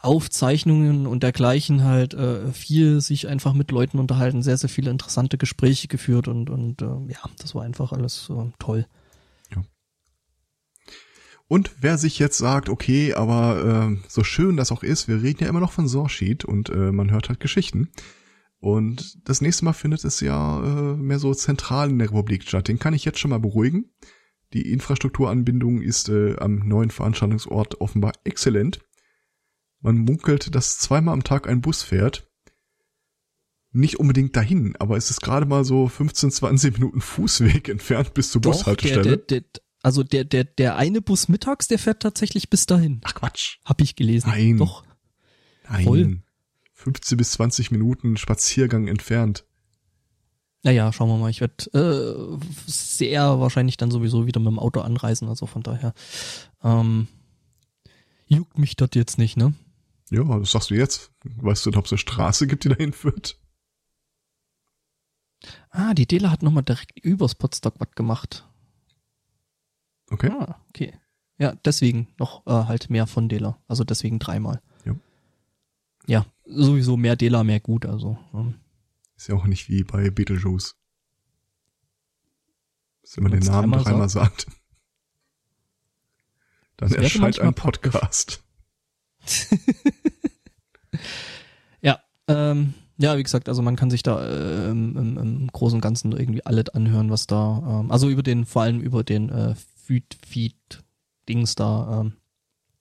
Aufzeichnungen und dergleichen halt äh, viel sich einfach mit Leuten unterhalten, sehr, sehr viele interessante Gespräche geführt und, und äh, ja, das war einfach alles äh, toll. Und wer sich jetzt sagt, okay, aber äh, so schön das auch ist, wir reden ja immer noch von Sorsheet und äh, man hört halt Geschichten. Und das nächste Mal findet es ja äh, mehr so zentral in der Republik statt. Den kann ich jetzt schon mal beruhigen. Die Infrastrukturanbindung ist äh, am neuen Veranstaltungsort offenbar exzellent. Man munkelt, dass zweimal am Tag ein Bus fährt. Nicht unbedingt dahin, aber es ist gerade mal so 15, 20 Minuten Fußweg entfernt bis zur Doch, Bushaltestelle. Der, der, der, also der, der, der eine Bus mittags, der fährt tatsächlich bis dahin. Ach Quatsch. Hab ich gelesen. Nein. Doch. Nein. Voll. 15 bis 20 Minuten Spaziergang entfernt. Naja, schauen wir mal. Ich werde äh, sehr wahrscheinlich dann sowieso wieder mit dem Auto anreisen, also von daher ähm, juckt mich das jetzt nicht, ne? Ja, das sagst du jetzt. Weißt du, ob es eine Straße gibt, die dahin führt? Ah, die Dela hat nochmal direkt übers Potsdok was gemacht. Okay. Ah, okay. Ja, deswegen noch äh, halt mehr von Dela. Also deswegen dreimal ja, sowieso mehr Dela, mehr gut, also. Ja. Ist ja auch nicht wie bei Beetlejuice. Dass man den Namen noch einmal sagt. Dann erscheint ein Podcast. ja, ähm, ja, wie gesagt, also man kann sich da äh, im, im, im Großen und Ganzen irgendwie alles anhören, was da, ähm, also über den, vor allem über den äh, Feed-Feed-Dings da, ähm,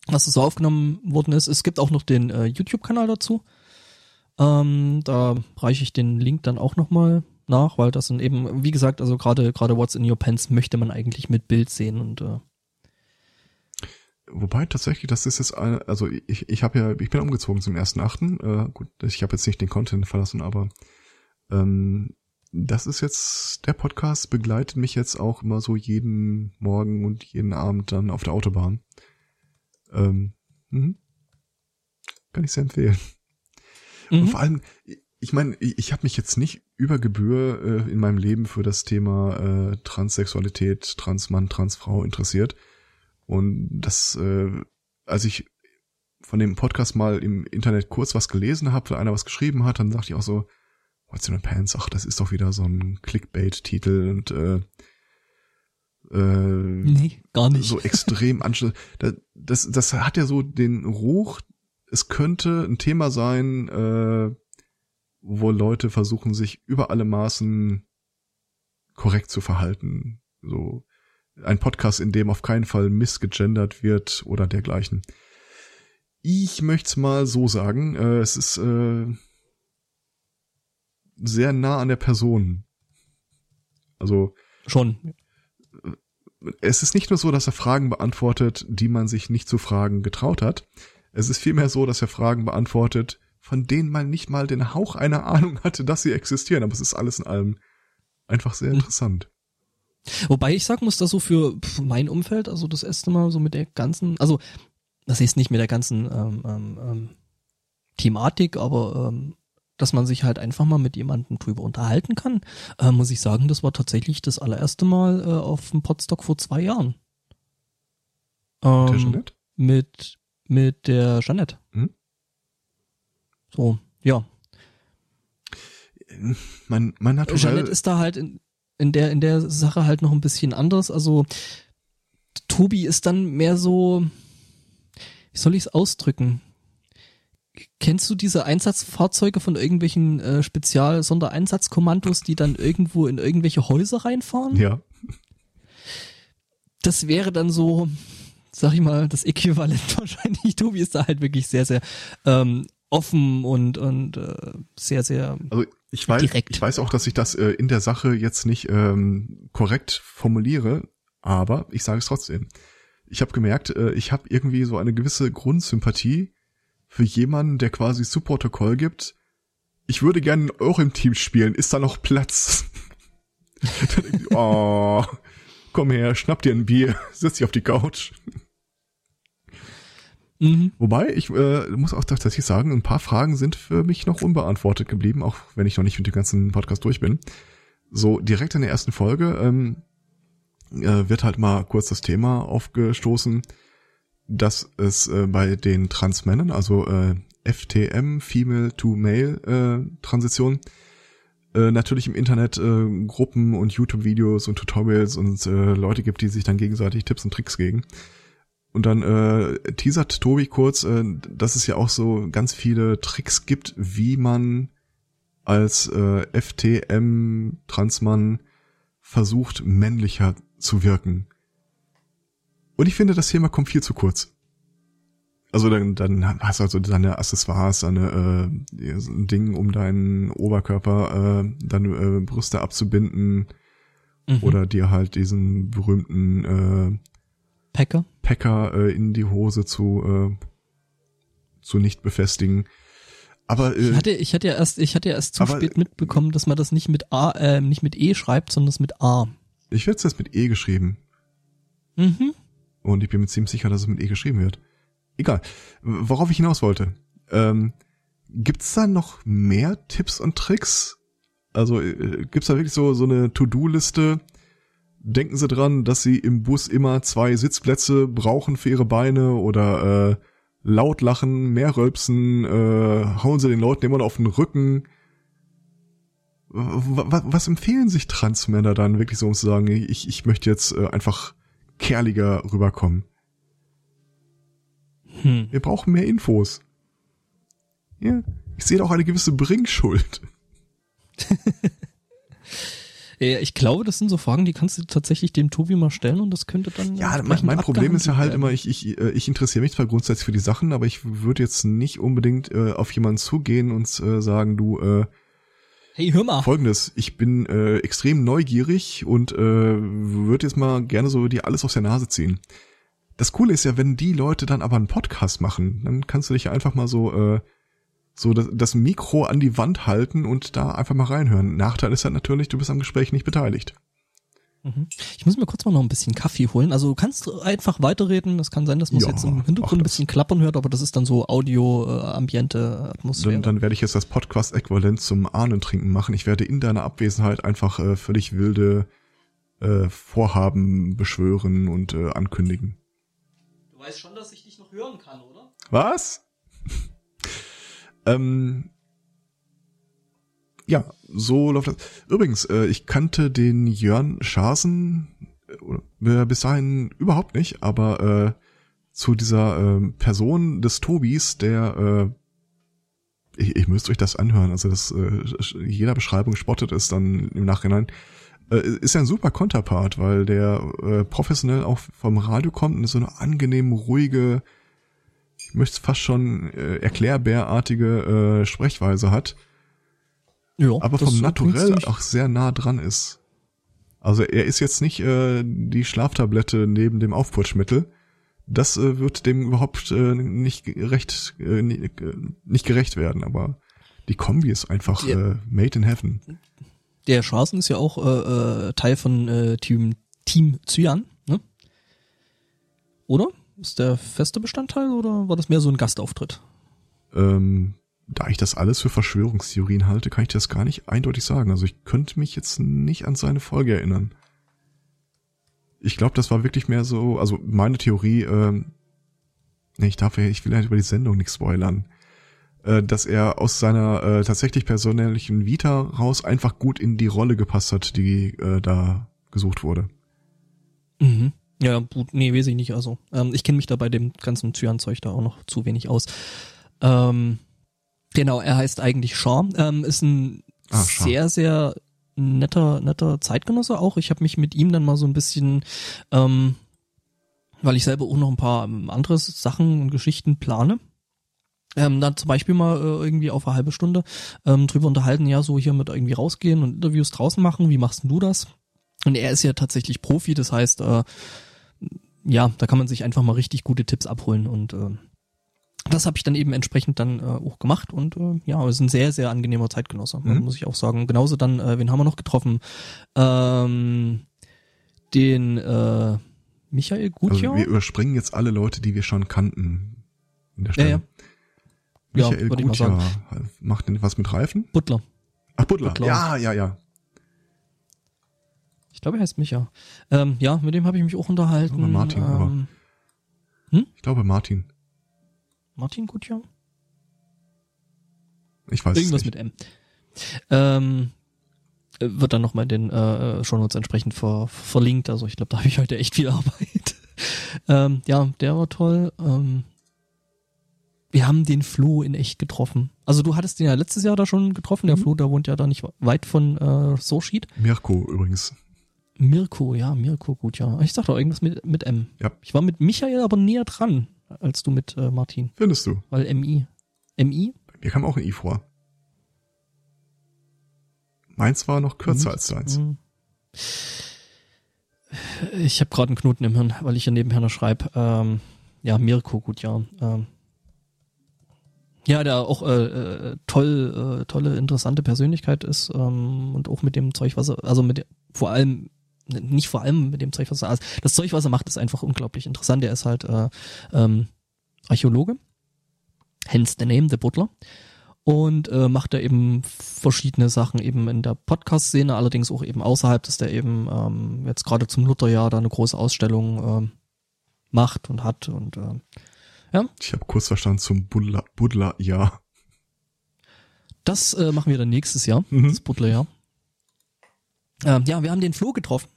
was so aufgenommen worden ist. Es gibt auch noch den äh, YouTube-Kanal dazu. Ähm, da reiche ich den Link dann auch nochmal nach, weil das sind eben, wie gesagt, also gerade gerade What's in Your Pants möchte man eigentlich mit Bild sehen und äh, Wobei tatsächlich, das ist jetzt eine, also ich, ich habe ja, ich bin umgezogen zum ersten Achten. Äh, gut, ich habe jetzt nicht den Content verlassen, aber ähm, das ist jetzt, der Podcast begleitet mich jetzt auch immer so jeden Morgen und jeden Abend dann auf der Autobahn. Ähm, mh. Kann ich sehr empfehlen. Mhm. Und vor allem, ich meine, ich, ich habe mich jetzt nicht über Gebühr äh, in meinem Leben für das Thema äh, Transsexualität, Transmann, Transfrau interessiert. Und das, äh, als ich von dem Podcast mal im Internet kurz was gelesen habe, weil einer was geschrieben hat, dann dachte ich auch so, What's in the Pants? Ach, das ist doch wieder so ein Clickbait-Titel und äh, äh, nee, gar nicht. so extrem anstrengend. Das, das hat ja so den Ruch, es könnte ein Thema sein, äh, wo Leute versuchen, sich über alle Maßen korrekt zu verhalten. So ein Podcast, in dem auf keinen Fall missgegendert wird oder dergleichen. Ich möchte es mal so sagen, äh, es ist äh, sehr nah an der Person. Also schon es ist nicht nur so, dass er Fragen beantwortet, die man sich nicht zu fragen getraut hat. Es ist vielmehr so, dass er Fragen beantwortet, von denen man nicht mal den Hauch einer Ahnung hatte, dass sie existieren. Aber es ist alles in allem einfach sehr hm. interessant. Wobei ich sagen muss, dass so für mein Umfeld, also das erste Mal so mit der ganzen, also das ist nicht mit der ganzen ähm, ähm, ähm Thematik, aber ähm, dass man sich halt einfach mal mit jemandem drüber unterhalten kann, äh, muss ich sagen, das war tatsächlich das allererste Mal äh, auf dem Podstock vor zwei Jahren. Ähm, mit der Jeanette? Mit, mit der Jeanette. Hm? So, ja. Man, man hat Jeanette ist da halt in, in der, in der Sache halt noch ein bisschen anders. Also, Tobi ist dann mehr so, wie soll ich es ausdrücken? Kennst du diese Einsatzfahrzeuge von irgendwelchen äh, Spezial-Sondereinsatzkommandos, die dann irgendwo in irgendwelche Häuser reinfahren? Ja. Das wäre dann so, sag ich mal, das Äquivalent wahrscheinlich. Tobi ist da halt wirklich sehr, sehr ähm, offen und und äh, sehr, sehr also Ich weiß, direkt. ich weiß auch, dass ich das äh, in der Sache jetzt nicht ähm, korrekt formuliere, aber ich sage es trotzdem. Ich habe gemerkt, äh, ich habe irgendwie so eine gewisse Grundsympathie für jemanden, der quasi Subprotokoll gibt. Ich würde gerne in eurem Team spielen. Ist da noch Platz? oh, komm her, schnapp dir ein Bier, setz dich auf die Couch. Mhm. Wobei, ich äh, muss auch tatsächlich sagen, ein paar Fragen sind für mich noch unbeantwortet geblieben, auch wenn ich noch nicht mit dem ganzen Podcast durch bin. So direkt in der ersten Folge ähm, äh, wird halt mal kurz das Thema aufgestoßen, dass es äh, bei den Transmännern, also äh, FTM, Female to Male äh, Transition, äh, natürlich im Internet äh, Gruppen und YouTube-Videos und Tutorials und äh, Leute gibt, die sich dann gegenseitig Tipps und Tricks geben. Und dann äh, teasert Tobi kurz, äh, dass es ja auch so ganz viele Tricks gibt, wie man als äh, FTM Transmann versucht, männlicher zu wirken. Und ich finde, das Thema kommt viel zu kurz. Also dann, dann hast du also deine Accessoires, deine äh, ein Ding, um deinen Oberkörper, äh, deine äh, Brüste abzubinden mhm. oder dir halt diesen berühmten äh, Packer, Packer äh, in die Hose zu äh, zu nicht befestigen. Aber äh, ich hatte ich hatte ja erst ich hatte ja erst zu aber, spät mitbekommen, dass man das nicht mit A äh, nicht mit E schreibt, sondern das mit A. Ich werde es jetzt mit E geschrieben. Mhm. Und ich bin mir ziemlich sicher, dass es mit E geschrieben wird. Egal. Worauf ich hinaus wollte. Ähm, gibt's da noch mehr Tipps und Tricks? Also äh, gibt's da wirklich so so eine To-Do-Liste? Denken Sie dran, dass Sie im Bus immer zwei Sitzplätze brauchen für Ihre Beine oder äh, laut lachen, mehr rülpsen, äh, hauen Sie den Leuten immer auf den Rücken. Was, was empfehlen sich Transmänner dann wirklich so, um zu sagen, ich, ich möchte jetzt äh, einfach kerliger rüberkommen? Hm. Wir brauchen mehr Infos. Ja, ich sehe da auch eine gewisse Bringschuld. ich glaube, das sind so Fragen, die kannst du tatsächlich dem Tobi mal stellen und das könnte dann. Ja, mein, mein Problem ist ja halt werden. immer, ich, ich, ich interessiere mich zwar grundsätzlich für die Sachen, aber ich würde jetzt nicht unbedingt äh, auf jemanden zugehen und äh, sagen, du, äh, Hey, hör mal. Folgendes, ich bin äh, extrem neugierig und äh, würde jetzt mal gerne so dir alles aus der Nase ziehen. Das Coole ist ja, wenn die Leute dann aber einen Podcast machen, dann kannst du dich einfach mal so äh, so das, das Mikro an die Wand halten und da einfach mal reinhören. Nachteil ist halt natürlich, du bist am Gespräch nicht beteiligt. Mhm. Ich muss mir kurz mal noch ein bisschen Kaffee holen. Also du kannst einfach weiterreden. Das kann sein, dass man ja, jetzt im Hintergrund ein bisschen klappern hört, aber das ist dann so Audio-Ambiente, äh, Atmosphäre. Dann, dann werde ich jetzt das Podcast-Äquivalent zum Ahnentrinken machen. Ich werde in deiner Abwesenheit einfach äh, völlig wilde äh, Vorhaben beschwören und äh, ankündigen. Du weißt schon, dass ich dich noch hören kann, oder? Was? ähm, ja, so läuft das. Übrigens, äh, ich kannte den Jörn Schasen äh, bis dahin überhaupt nicht, aber äh, zu dieser äh, Person des Tobis, der äh, ich, ich müsste euch das anhören, also das äh, jeder Beschreibung spottet ist dann im Nachhinein, äh, ist ja ein super Konterpart, weil der äh, professionell auch vom Radio kommt und so eine angenehm ruhige, ich möchte fast schon äh, erklärbärartige äh, Sprechweise hat ja, aber vom Naturell auch sehr nah dran ist. Also er ist jetzt nicht äh, die Schlaftablette neben dem Aufputschmittel. Das äh, wird dem überhaupt äh, nicht recht äh, nicht gerecht werden, aber die Kombi ist einfach der, äh, made in heaven. Der Schwarzen ist ja auch äh, äh, Teil von äh, Team, Team Cyan, ne? Oder? Ist der feste Bestandteil oder war das mehr so ein Gastauftritt? Ähm, da ich das alles für Verschwörungstheorien halte, kann ich das gar nicht eindeutig sagen. Also ich könnte mich jetzt nicht an seine Folge erinnern. Ich glaube, das war wirklich mehr so, also meine Theorie, äh, nee, ich darf ja, ich will ja über die Sendung nicht spoilern, äh, dass er aus seiner äh, tatsächlich persönlichen Vita raus einfach gut in die Rolle gepasst hat, die äh, da gesucht wurde. Mhm. Ja, gut, nee, weiß ich nicht. Also, ähm, ich kenne mich da bei dem ganzen Zyan-Zeug da auch noch zu wenig aus. Ähm, Genau, er heißt eigentlich Sean, ähm, ist ein ah, sehr, sehr netter, netter Zeitgenosse auch. Ich habe mich mit ihm dann mal so ein bisschen, ähm, weil ich selber auch noch ein paar ähm, andere Sachen und Geschichten plane, ähm, dann zum Beispiel mal äh, irgendwie auf eine halbe Stunde ähm, drüber unterhalten, ja, so hier mit irgendwie rausgehen und Interviews draußen machen, wie machst du das? Und er ist ja tatsächlich Profi, das heißt, äh, ja, da kann man sich einfach mal richtig gute Tipps abholen und äh, das habe ich dann eben entsprechend dann äh, auch gemacht und äh, ja, es ist ein sehr, sehr angenehmer Zeitgenosse, mhm. muss ich auch sagen. Genauso dann, äh, wen haben wir noch getroffen? Ähm, den äh, Michael Gutjahr. Also wir überspringen jetzt alle Leute, die wir schon kannten in der Stelle. Ja, ja. Michael ja, Gutjahr macht denn was mit Reifen? Butler. Ach, Butler. Butler. Ja, ja, ja. Ich glaube, er heißt Micha. Ähm, ja, mit dem habe ich mich auch unterhalten. Ich glaube Martin, ähm, aber. Hm? Ich glaube Martin. Martin Gutjahr? Ich weiß Irgendwas nicht. mit M. Ähm, wird dann nochmal in den äh, Shownotes entsprechend ver verlinkt. Also ich glaube, da habe ich heute echt viel Arbeit. ähm, ja, der war toll. Ähm, wir haben den Flo in echt getroffen. Also du hattest den ja letztes Jahr da schon getroffen. Der mhm. Flo, der wohnt ja da nicht weit von äh, Sorschied. Mirko übrigens. Mirko, ja, Mirko, gut, ja. Ich dachte irgendwas mit, mit M. Ja. Ich war mit Michael aber näher dran, als du mit äh, Martin. Findest du? Weil MI. MI? Bei mir kam auch ein I vor. Meins war noch kürzer als deins. Mhm. Ich habe gerade einen Knoten im Hirn, weil ich hier nebenher noch schreibe. Ähm, ja, Mirko, gut, ja. Ähm, ja, der auch äh, äh, toll, äh, tolle, interessante Persönlichkeit ist ähm, und auch mit dem Zeug, was er, also mit vor allem nicht vor allem mit dem Zeug, was er also das Zeug, was er macht, ist einfach unglaublich interessant. Er ist halt äh, ähm, Archäologe, hence the name, the Butler und äh, macht da eben verschiedene Sachen eben in der Podcast-Szene, allerdings auch eben außerhalb, dass der eben ähm, jetzt gerade zum Lutherjahr da eine große Ausstellung äh, macht und hat und äh, ja. Ich habe kurz verstanden zum Buddler, Buddler ja. Das äh, machen wir dann nächstes Jahr, mhm. das Buddler Jahr. Ähm, ja, wir haben den Flo getroffen.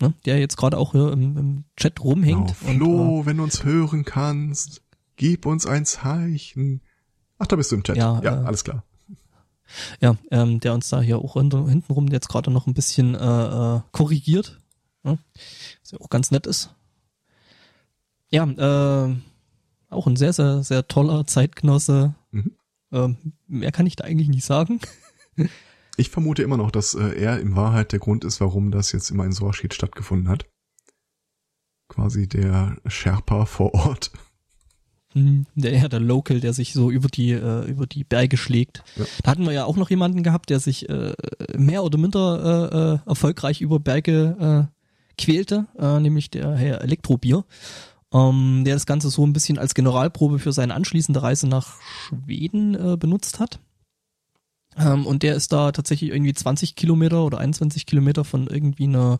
Ne, der jetzt gerade auch hier im, im Chat rumhängt. Genau. Flo, und, äh, wenn du uns hören kannst, gib uns ein Zeichen. Ach, da bist du im Chat. Ja, ja äh, alles klar. Ja, ähm, der uns da hier auch hintenrum jetzt gerade noch ein bisschen äh, äh, korrigiert. Ne? Was ja auch ganz nett ist. Ja, äh, auch ein sehr, sehr, sehr toller Zeitgenosse. Mhm. Ähm, mehr kann ich da eigentlich nicht sagen. Ich vermute immer noch, dass äh, er in Wahrheit der Grund ist, warum das jetzt immer in Sorschied stattgefunden hat. Quasi der Sherpa vor Ort. Mhm. Der, ja, der Local, der sich so über die, äh, über die Berge schlägt. Ja. Da hatten wir ja auch noch jemanden gehabt, der sich äh, mehr oder minder äh, äh, erfolgreich über Berge äh, quälte, äh, nämlich der Herr Elektrobier ähm, der das Ganze so ein bisschen als Generalprobe für seine anschließende Reise nach Schweden äh, benutzt hat. Ähm, und der ist da tatsächlich irgendwie 20 Kilometer oder 21 Kilometer von irgendwie einer,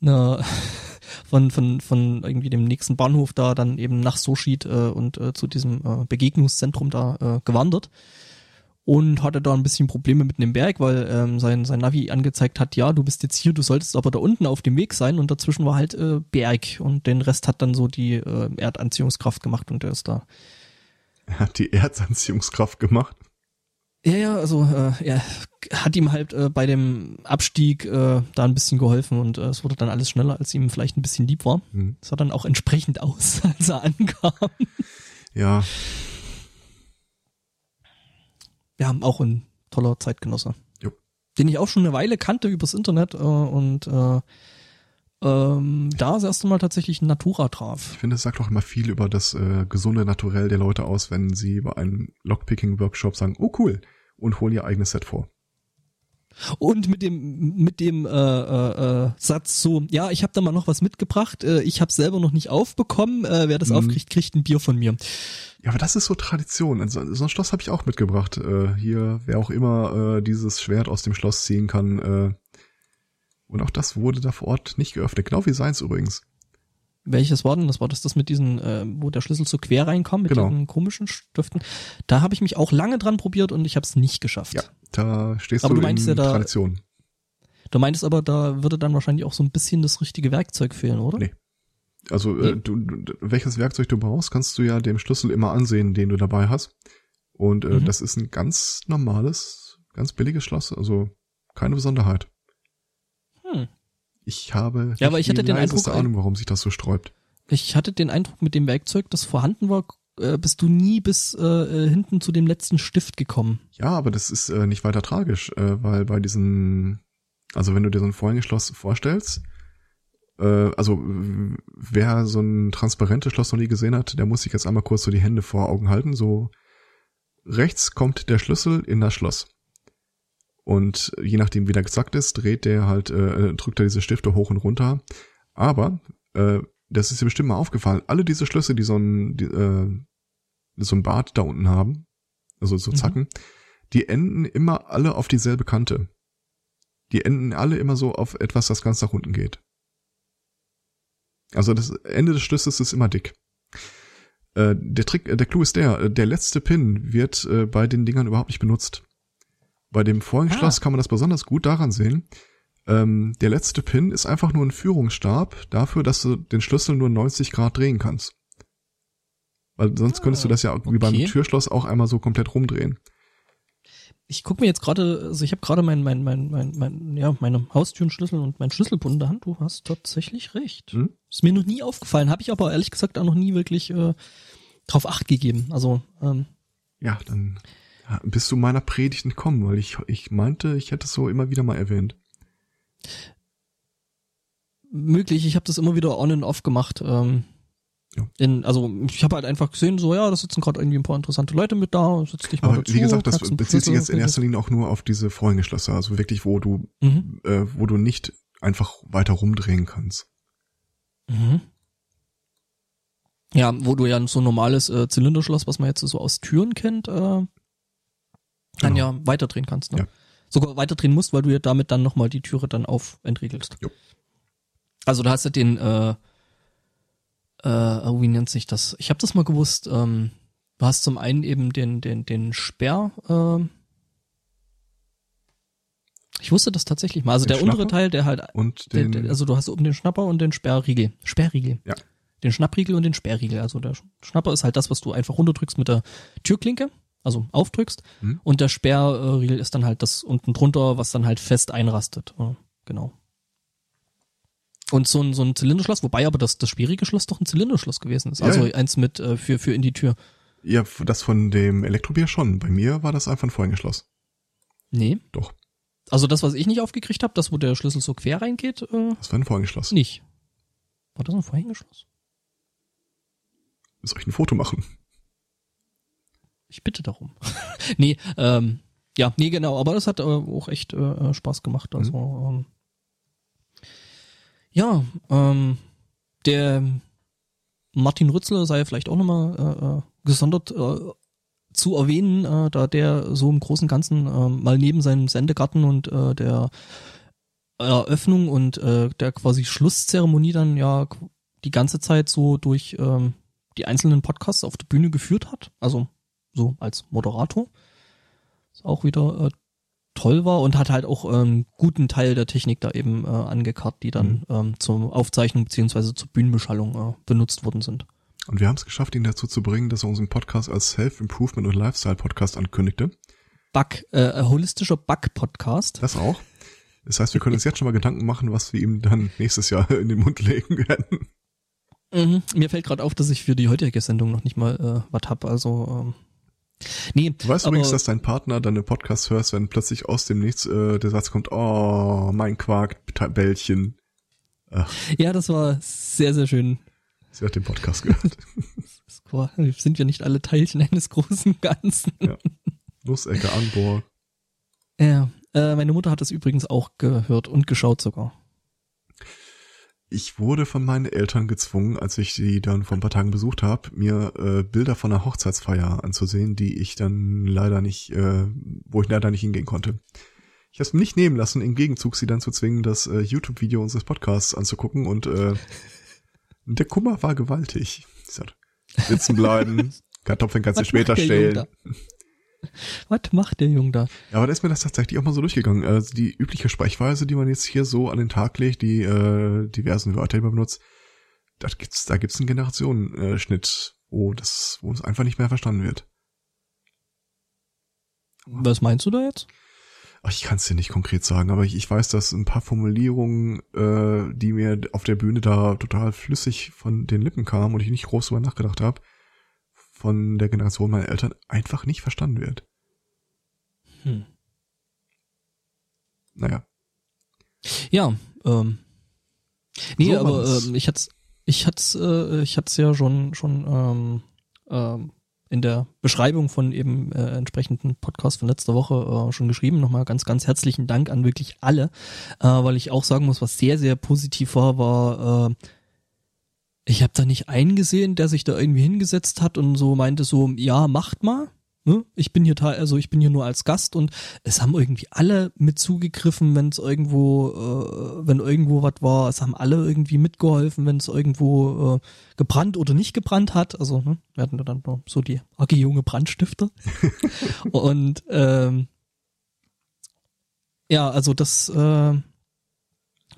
einer von, von, von irgendwie dem nächsten Bahnhof da dann eben nach Soschid äh, und äh, zu diesem äh, Begegnungszentrum da äh, gewandert und hatte da ein bisschen Probleme mit dem Berg, weil ähm, sein, sein Navi angezeigt hat, ja, du bist jetzt hier, du solltest aber da unten auf dem Weg sein und dazwischen war halt äh, Berg und den Rest hat dann so die äh, Erdanziehungskraft gemacht und der ist da. Er hat die Erdanziehungskraft gemacht? Ja, ja, also äh, er hat ihm halt äh, bei dem Abstieg äh, da ein bisschen geholfen und äh, es wurde dann alles schneller, als ihm vielleicht ein bisschen lieb war. Mhm. sah dann auch entsprechend aus, als er ankam. Ja, ja, auch ein toller Zeitgenosse. Jo. Den ich auch schon eine Weile kannte übers Internet äh, und äh, ähm, da das erste Mal tatsächlich ein Natura traf. Ich finde, es sagt auch immer viel über das äh, gesunde Naturell der Leute aus, wenn sie bei einem Lockpicking-Workshop sagen, oh cool, und holen ihr eigenes Set vor. Und mit dem mit dem äh, äh, äh, Satz so, ja, ich habe da mal noch was mitgebracht, äh, ich habe selber noch nicht aufbekommen, äh, wer das mhm. aufkriegt, kriegt ein Bier von mir. Ja, aber das ist so Tradition. Also, so ein Schloss habe ich auch mitgebracht. Äh, hier, wer auch immer äh, dieses Schwert aus dem Schloss ziehen kann. Äh, und auch das wurde da vor Ort nicht geöffnet. Genau wie seins übrigens. Welches war denn? Das war das, das mit diesen, äh, wo der Schlüssel so quer reinkam, mit genau. diesen komischen Stiften. Da habe ich mich auch lange dran probiert und ich habe es nicht geschafft. Ja, da stehst aber du, du in ja da, Tradition. Du meintest aber, da würde dann wahrscheinlich auch so ein bisschen das richtige Werkzeug fehlen, oder? Nee. Also äh, du, du, welches Werkzeug du brauchst, kannst du ja dem Schlüssel immer ansehen, den du dabei hast. Und äh, mhm. das ist ein ganz normales, ganz billiges Schloss, also keine Besonderheit. Ich habe ja, aber ich hatte den Eindruck, Ahnung, warum sich das so sträubt. Ich hatte den Eindruck, mit dem Werkzeug, das vorhanden war, äh, bist du nie bis äh, äh, hinten zu dem letzten Stift gekommen. Ja, aber das ist äh, nicht weiter tragisch, äh, weil bei diesen, also wenn du dir so ein Vorhängeschloss vorstellst, äh, also wer so ein transparentes Schloss noch nie gesehen hat, der muss sich jetzt einmal kurz so die Hände vor Augen halten. So rechts kommt der Schlüssel in das Schloss. Und je nachdem, wie der gesagt ist, dreht der halt, äh, drückt er diese Stifte hoch und runter. Aber äh, das ist dir bestimmt mal aufgefallen. Alle diese Schlüssel, die so ein, die, äh, so ein Bart da unten haben, also so mhm. Zacken, mhm. die enden immer alle auf dieselbe Kante. Die enden alle immer so auf etwas, das ganz nach unten geht. Also das Ende des Schlüssels ist immer dick. Äh, der Trick, äh, der Clou ist der, äh, der letzte Pin wird äh, bei den Dingern überhaupt nicht benutzt. Bei dem vorigen ah. Schloss kann man das besonders gut daran sehen. Ähm, der letzte Pin ist einfach nur ein Führungsstab dafür, dass du den Schlüssel nur 90 Grad drehen kannst. Weil sonst ah, könntest du das ja wie beim Türschloss auch einmal so komplett rumdrehen ich gucke mir jetzt gerade, also ich habe gerade mein, mein, mein, mein, mein, ja, meine Haustürenschlüssel und mein Schlüsselbund in der Hand. Du hast tatsächlich recht. Hm? Ist mir noch nie aufgefallen, habe ich aber ehrlich gesagt auch noch nie wirklich äh, drauf acht gegeben. Also ähm, ja, dann bist du meiner Predigt entkommen, weil ich ich meinte, ich hätte es so immer wieder mal erwähnt. Möglich, ich habe das immer wieder on and off gemacht. Ähm, ja. In, also ich habe halt einfach gesehen, so ja, da sitzen gerade irgendwie ein paar interessante Leute mit da, setz dich mal Aber dazu, wie gesagt, das bezieht sich jetzt in erster Linie auch nur auf diese Vorhängeschlösser, also wirklich, wo du, mhm. äh, wo du nicht einfach weiter rumdrehen kannst. Mhm. Ja, wo du ja so ein normales äh, Zylinderschloss, was man jetzt so aus Türen kennt, äh, dann genau. ja weiterdrehen kannst. Ne? Ja. Sogar weiterdrehen musst, weil du ja damit dann nochmal die Türe dann auf entriegelst. Jo. Also da hast du den äh, äh, oh, wie nennt sich das? Ich habe das mal gewusst. Ähm, du hast zum einen eben den den den Sperr. Äh, ich wusste das tatsächlich mal. Also den der Schnapper untere Teil, der halt und den, der, also du hast oben den Schnapper und den Sperrriegel. Sperrriegel. Ja. Den Schnappriegel und den Sperrriegel. Also der Schnapper ist halt das, was du einfach runterdrückst mit der Türklinke, also aufdrückst. Hm. Und der Sperrriegel ist dann halt das unten drunter, was dann halt fest einrastet. Genau. Und so ein, so ein Zylinderschloss, wobei aber das, das schwierige Schloss doch ein Zylinderschloss gewesen ist. Also ja. eins mit äh, für, für in die Tür. Ja, das von dem Elektrobier schon. Bei mir war das einfach ein Vorhängeschloss. Nee. Doch. Also das, was ich nicht aufgekriegt habe, das, wo der Schlüssel so quer reingeht. Äh, das war ein Vorhängeschloss. Nicht. War das ein Vorhängeschloss? Soll ich ein Foto machen? Ich bitte darum. nee, ähm, ja, nee, genau, aber das hat äh, auch echt äh, Spaß gemacht. Also, mhm. ähm, ja, ähm, der Martin Rützler sei vielleicht auch nochmal äh, äh, gesondert äh, zu erwähnen, äh, da der so im Großen und Ganzen äh, mal neben seinem Sendegarten und äh, der Eröffnung und äh, der quasi Schlusszeremonie dann ja die ganze Zeit so durch ähm, die einzelnen Podcasts auf der Bühne geführt hat, also so als Moderator. Ist auch wieder äh, toll war und hat halt auch ähm, guten Teil der Technik da eben äh, angekarrt, die dann mhm. ähm, zur Aufzeichnung beziehungsweise zur Bühnenbeschallung äh, benutzt worden sind. Und wir haben es geschafft, ihn dazu zu bringen, dass er unseren Podcast als Self-Improvement und Lifestyle-Podcast ankündigte. Bug, äh, holistischer Bug-Podcast. Das auch. Das heißt, wir können uns jetzt schon mal Gedanken machen, was wir ihm dann nächstes Jahr in den Mund legen werden. Mhm. Mir fällt gerade auf, dass ich für die heutige Sendung noch nicht mal äh, was hab. Also ähm, Nee, du weißt aber, übrigens, dass dein Partner deine Podcast hörst, wenn plötzlich aus dem Nichts äh, der Satz kommt, oh, mein Quarkbällchen. Ja, das war sehr, sehr schön. Sie hat den Podcast gehört. Sind wir nicht alle Teilchen eines großen Ganzen? Ja. Nussecke an Bord. Ja, äh, meine Mutter hat das übrigens auch gehört und geschaut sogar ich wurde von meinen Eltern gezwungen, als ich sie dann vor ein paar Tagen besucht habe, mir äh, Bilder von einer Hochzeitsfeier anzusehen, die ich dann leider nicht, äh, wo ich leider nicht hingehen konnte. Ich habe es nicht nehmen lassen, im Gegenzug sie dann zu zwingen, das äh, YouTube-Video unseres Podcasts anzugucken und äh, der Kummer war gewaltig. Sitzen bleiben, Kartoffeln kannst du später stellen. Was macht der Junge da? Ja, aber da ist mir das tatsächlich auch mal so durchgegangen. Also die übliche Sprechweise, die man jetzt hier so an den Tag legt, die äh, diversen Wörter, die man benutzt, das gibt's, da gibt's einen Generationenschnitt, wo das, wo es einfach nicht mehr verstanden wird. Was meinst du da jetzt? Ach, ich kann es dir nicht konkret sagen, aber ich, ich weiß, dass ein paar Formulierungen, äh, die mir auf der Bühne da total flüssig von den Lippen kamen und ich nicht groß drüber nachgedacht habe, von der Generation meiner Eltern einfach nicht verstanden wird. Hm. Naja. Ja, ähm. Nee, so aber äh, ich hatte ich hat's, äh, ich hat's ja schon schon ähm, ähm, in der Beschreibung von eben äh, entsprechenden Podcast von letzter Woche äh, schon geschrieben. Nochmal ganz, ganz herzlichen Dank an wirklich alle, äh, weil ich auch sagen muss, was sehr, sehr positiv war, war, äh, ich habe da nicht einen gesehen, der sich da irgendwie hingesetzt hat und so meinte so, ja, macht mal. Ne? Ich bin hier also ich bin hier nur als Gast und es haben irgendwie alle mit zugegriffen, wenn es irgendwo, äh, wenn irgendwo was war. Es haben alle irgendwie mitgeholfen, wenn es irgendwo äh, gebrannt oder nicht gebrannt hat. Also ne? wir hatten dann so die Agi junge Brandstifter. und ähm, ja, also das äh,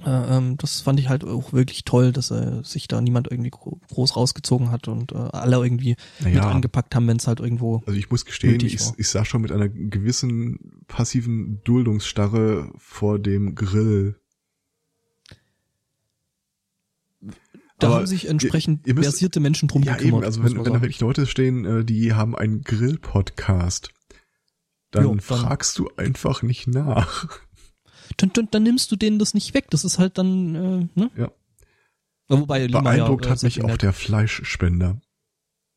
ähm, das fand ich halt auch wirklich toll, dass äh, sich da niemand irgendwie groß rausgezogen hat und äh, alle irgendwie naja, mit angepackt haben, wenn es halt irgendwo. Also ich muss gestehen, ich, ich sah schon mit einer gewissen passiven Duldungsstarre vor dem Grill. Da Aber haben sich entsprechend ihr, ihr müsst, versierte Menschen drum ja, gekümmert. Eben, also wenn, wenn da wirklich Leute stehen, äh, die haben einen Grill-Podcast, dann, jo, dann fragst du einfach nicht nach dann, dann, dann nimmst du denen das nicht weg. Das ist halt dann, äh, ne? Ja. Wobei Beeindruckt ja, hat mich auch der Fleischspender.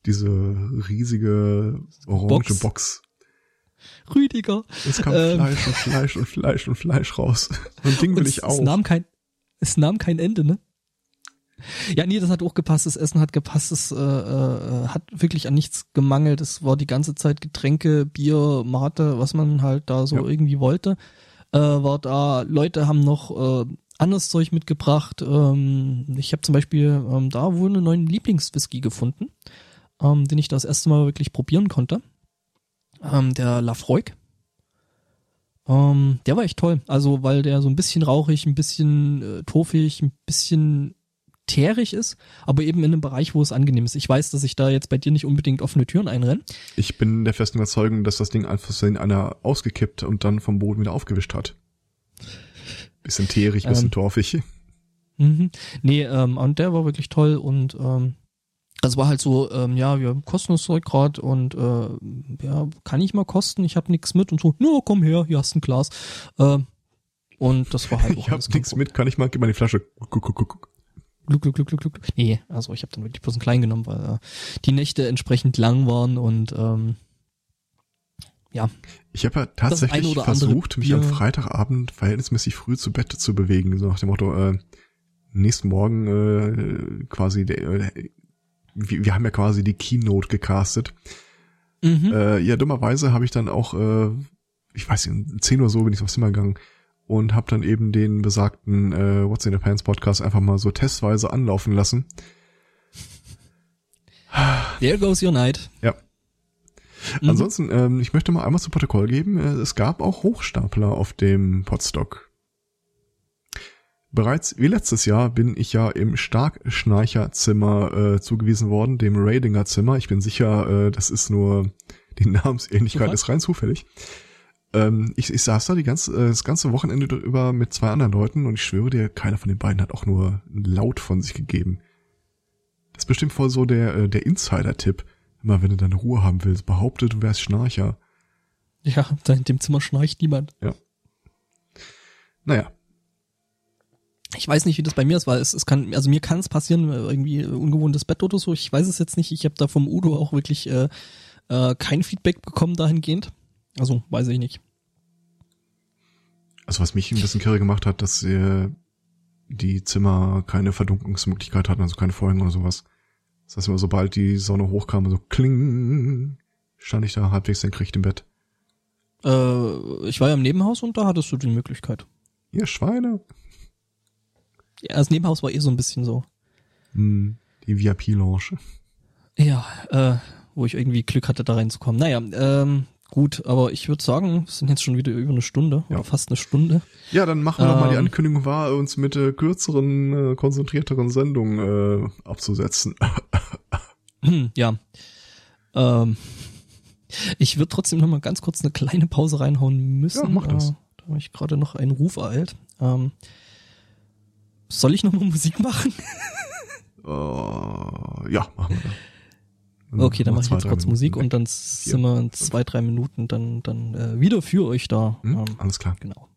Diese riesige orange Box. Box. Rüdiger. Es kam ähm, Fleisch und Fleisch und Fleisch und Fleisch raus. So ein Ding will ich auch. Es nahm kein, es nahm kein Ende, ne? Ja, nee, das hat auch gepasst. Das Essen hat gepasst. Es äh, äh, hat wirklich an nichts gemangelt. Es war die ganze Zeit Getränke, Bier, Mate, was man halt da so ja. irgendwie wollte äh, war da, Leute haben noch äh, anderes Zeug mitgebracht. Ähm, ich habe zum Beispiel ähm, da wohl einen neuen Lieblingswhisky gefunden, ähm, den ich das erste Mal wirklich probieren konnte. Ähm, der Lafroig. Ähm, der war echt toll. Also, weil der so ein bisschen rauchig, ein bisschen äh, tofig, ein bisschen teerig ist, aber eben in einem Bereich, wo es angenehm ist. Ich weiß, dass ich da jetzt bei dir nicht unbedingt offene Türen einrenne. Ich bin der festen Überzeugung, dass das Ding einfach in einer ausgekippt und dann vom Boden wieder aufgewischt hat. Bisschen teerig, bisschen ähm, torfig. Mhm. Nee, ähm, und der war wirklich toll und ähm, das war halt so, ähm, ja, wir kosten das Zeug gerade und äh, ja, kann ich mal kosten, ich habe nichts mit und so, nur komm her, hier hast ein Glas. Äh, und das war halt auch Ich hab nichts mit, kann ich mal, gib mal die Flasche. Guck, guck, guck. Gluck, gluck, gluck, gluck, gluck. Nee, also ich habe dann wirklich bloß einen kleinen genommen, weil äh, die Nächte entsprechend lang waren und ähm, ja. Ich habe ja tatsächlich versucht, mich am Freitagabend verhältnismäßig früh zu Bett zu bewegen, so nach dem Motto, äh, nächsten Morgen äh, quasi, der, äh, wir, wir haben ja quasi die Keynote gecastet. Mhm. Äh, ja, dummerweise habe ich dann auch, äh, ich weiß nicht, um 10 Uhr so bin ich aufs Zimmer gegangen und habe dann eben den besagten äh, What's in the Pants Podcast einfach mal so testweise anlaufen lassen. There goes your night. Ja. Mhm. Ansonsten, ähm, ich möchte mal einmal zu Protokoll geben, äh, es gab auch Hochstapler auf dem Podstock. Bereits wie letztes Jahr bin ich ja im Starkschnarcherzimmer äh, zugewiesen worden, dem Radinger Zimmer. Ich bin sicher, äh, das ist nur, die Namensähnlichkeit ist rein zufällig. Ähm, ich, ich saß da die ganze, äh, das ganze Wochenende über mit zwei anderen Leuten und ich schwöre dir, keiner von den beiden hat auch nur Laut von sich gegeben. Das ist bestimmt voll so der, äh, der Insider-Tipp. Immer wenn du deine Ruhe haben willst, behaupte, du wärst Schnarcher. Ja, da in dem Zimmer schnarcht niemand. Ja. Naja. Ich weiß nicht, wie das bei mir ist, weil es, es kann, also mir kann es passieren, irgendwie ungewohntes Bett oder so. Ich weiß es jetzt nicht. Ich habe da vom Udo auch wirklich äh, äh, kein Feedback bekommen dahingehend. Also, weiß ich nicht. Also was mich ein bisschen kirre gemacht hat, dass äh, die Zimmer keine Verdunklungsmöglichkeit hatten, also keine Vorhänge oder sowas. Das heißt immer, sobald die Sonne hochkam, so kling, stand ich da halbwegs senkrecht im Bett. Äh, ich war ja im Nebenhaus und da hattest du die Möglichkeit. Ihr Schweine. Ja, das Nebenhaus war eh so ein bisschen so. Hm, die VIP-Lounge. Ja, äh, wo ich irgendwie Glück hatte, da reinzukommen. Naja, ähm, Gut, aber ich würde sagen, es sind jetzt schon wieder über eine Stunde ja. oder fast eine Stunde. Ja, dann machen wir ähm, mal die. Ankündigung wahr, uns mit äh, kürzeren, äh, konzentrierteren Sendungen äh, abzusetzen. ja. Ähm, ich würde trotzdem noch mal ganz kurz eine kleine Pause reinhauen müssen. Ja, mach das. Äh, da habe ich gerade noch einen Ruf ereilt. Ähm, soll ich noch mal Musik machen? uh, ja, machen wir. Okay, dann mache ich jetzt kurz Minuten Musik weg. und dann sind wir in zwei, drei Minuten dann, dann äh, wieder für euch da. Hm, ähm, alles klar. Genau.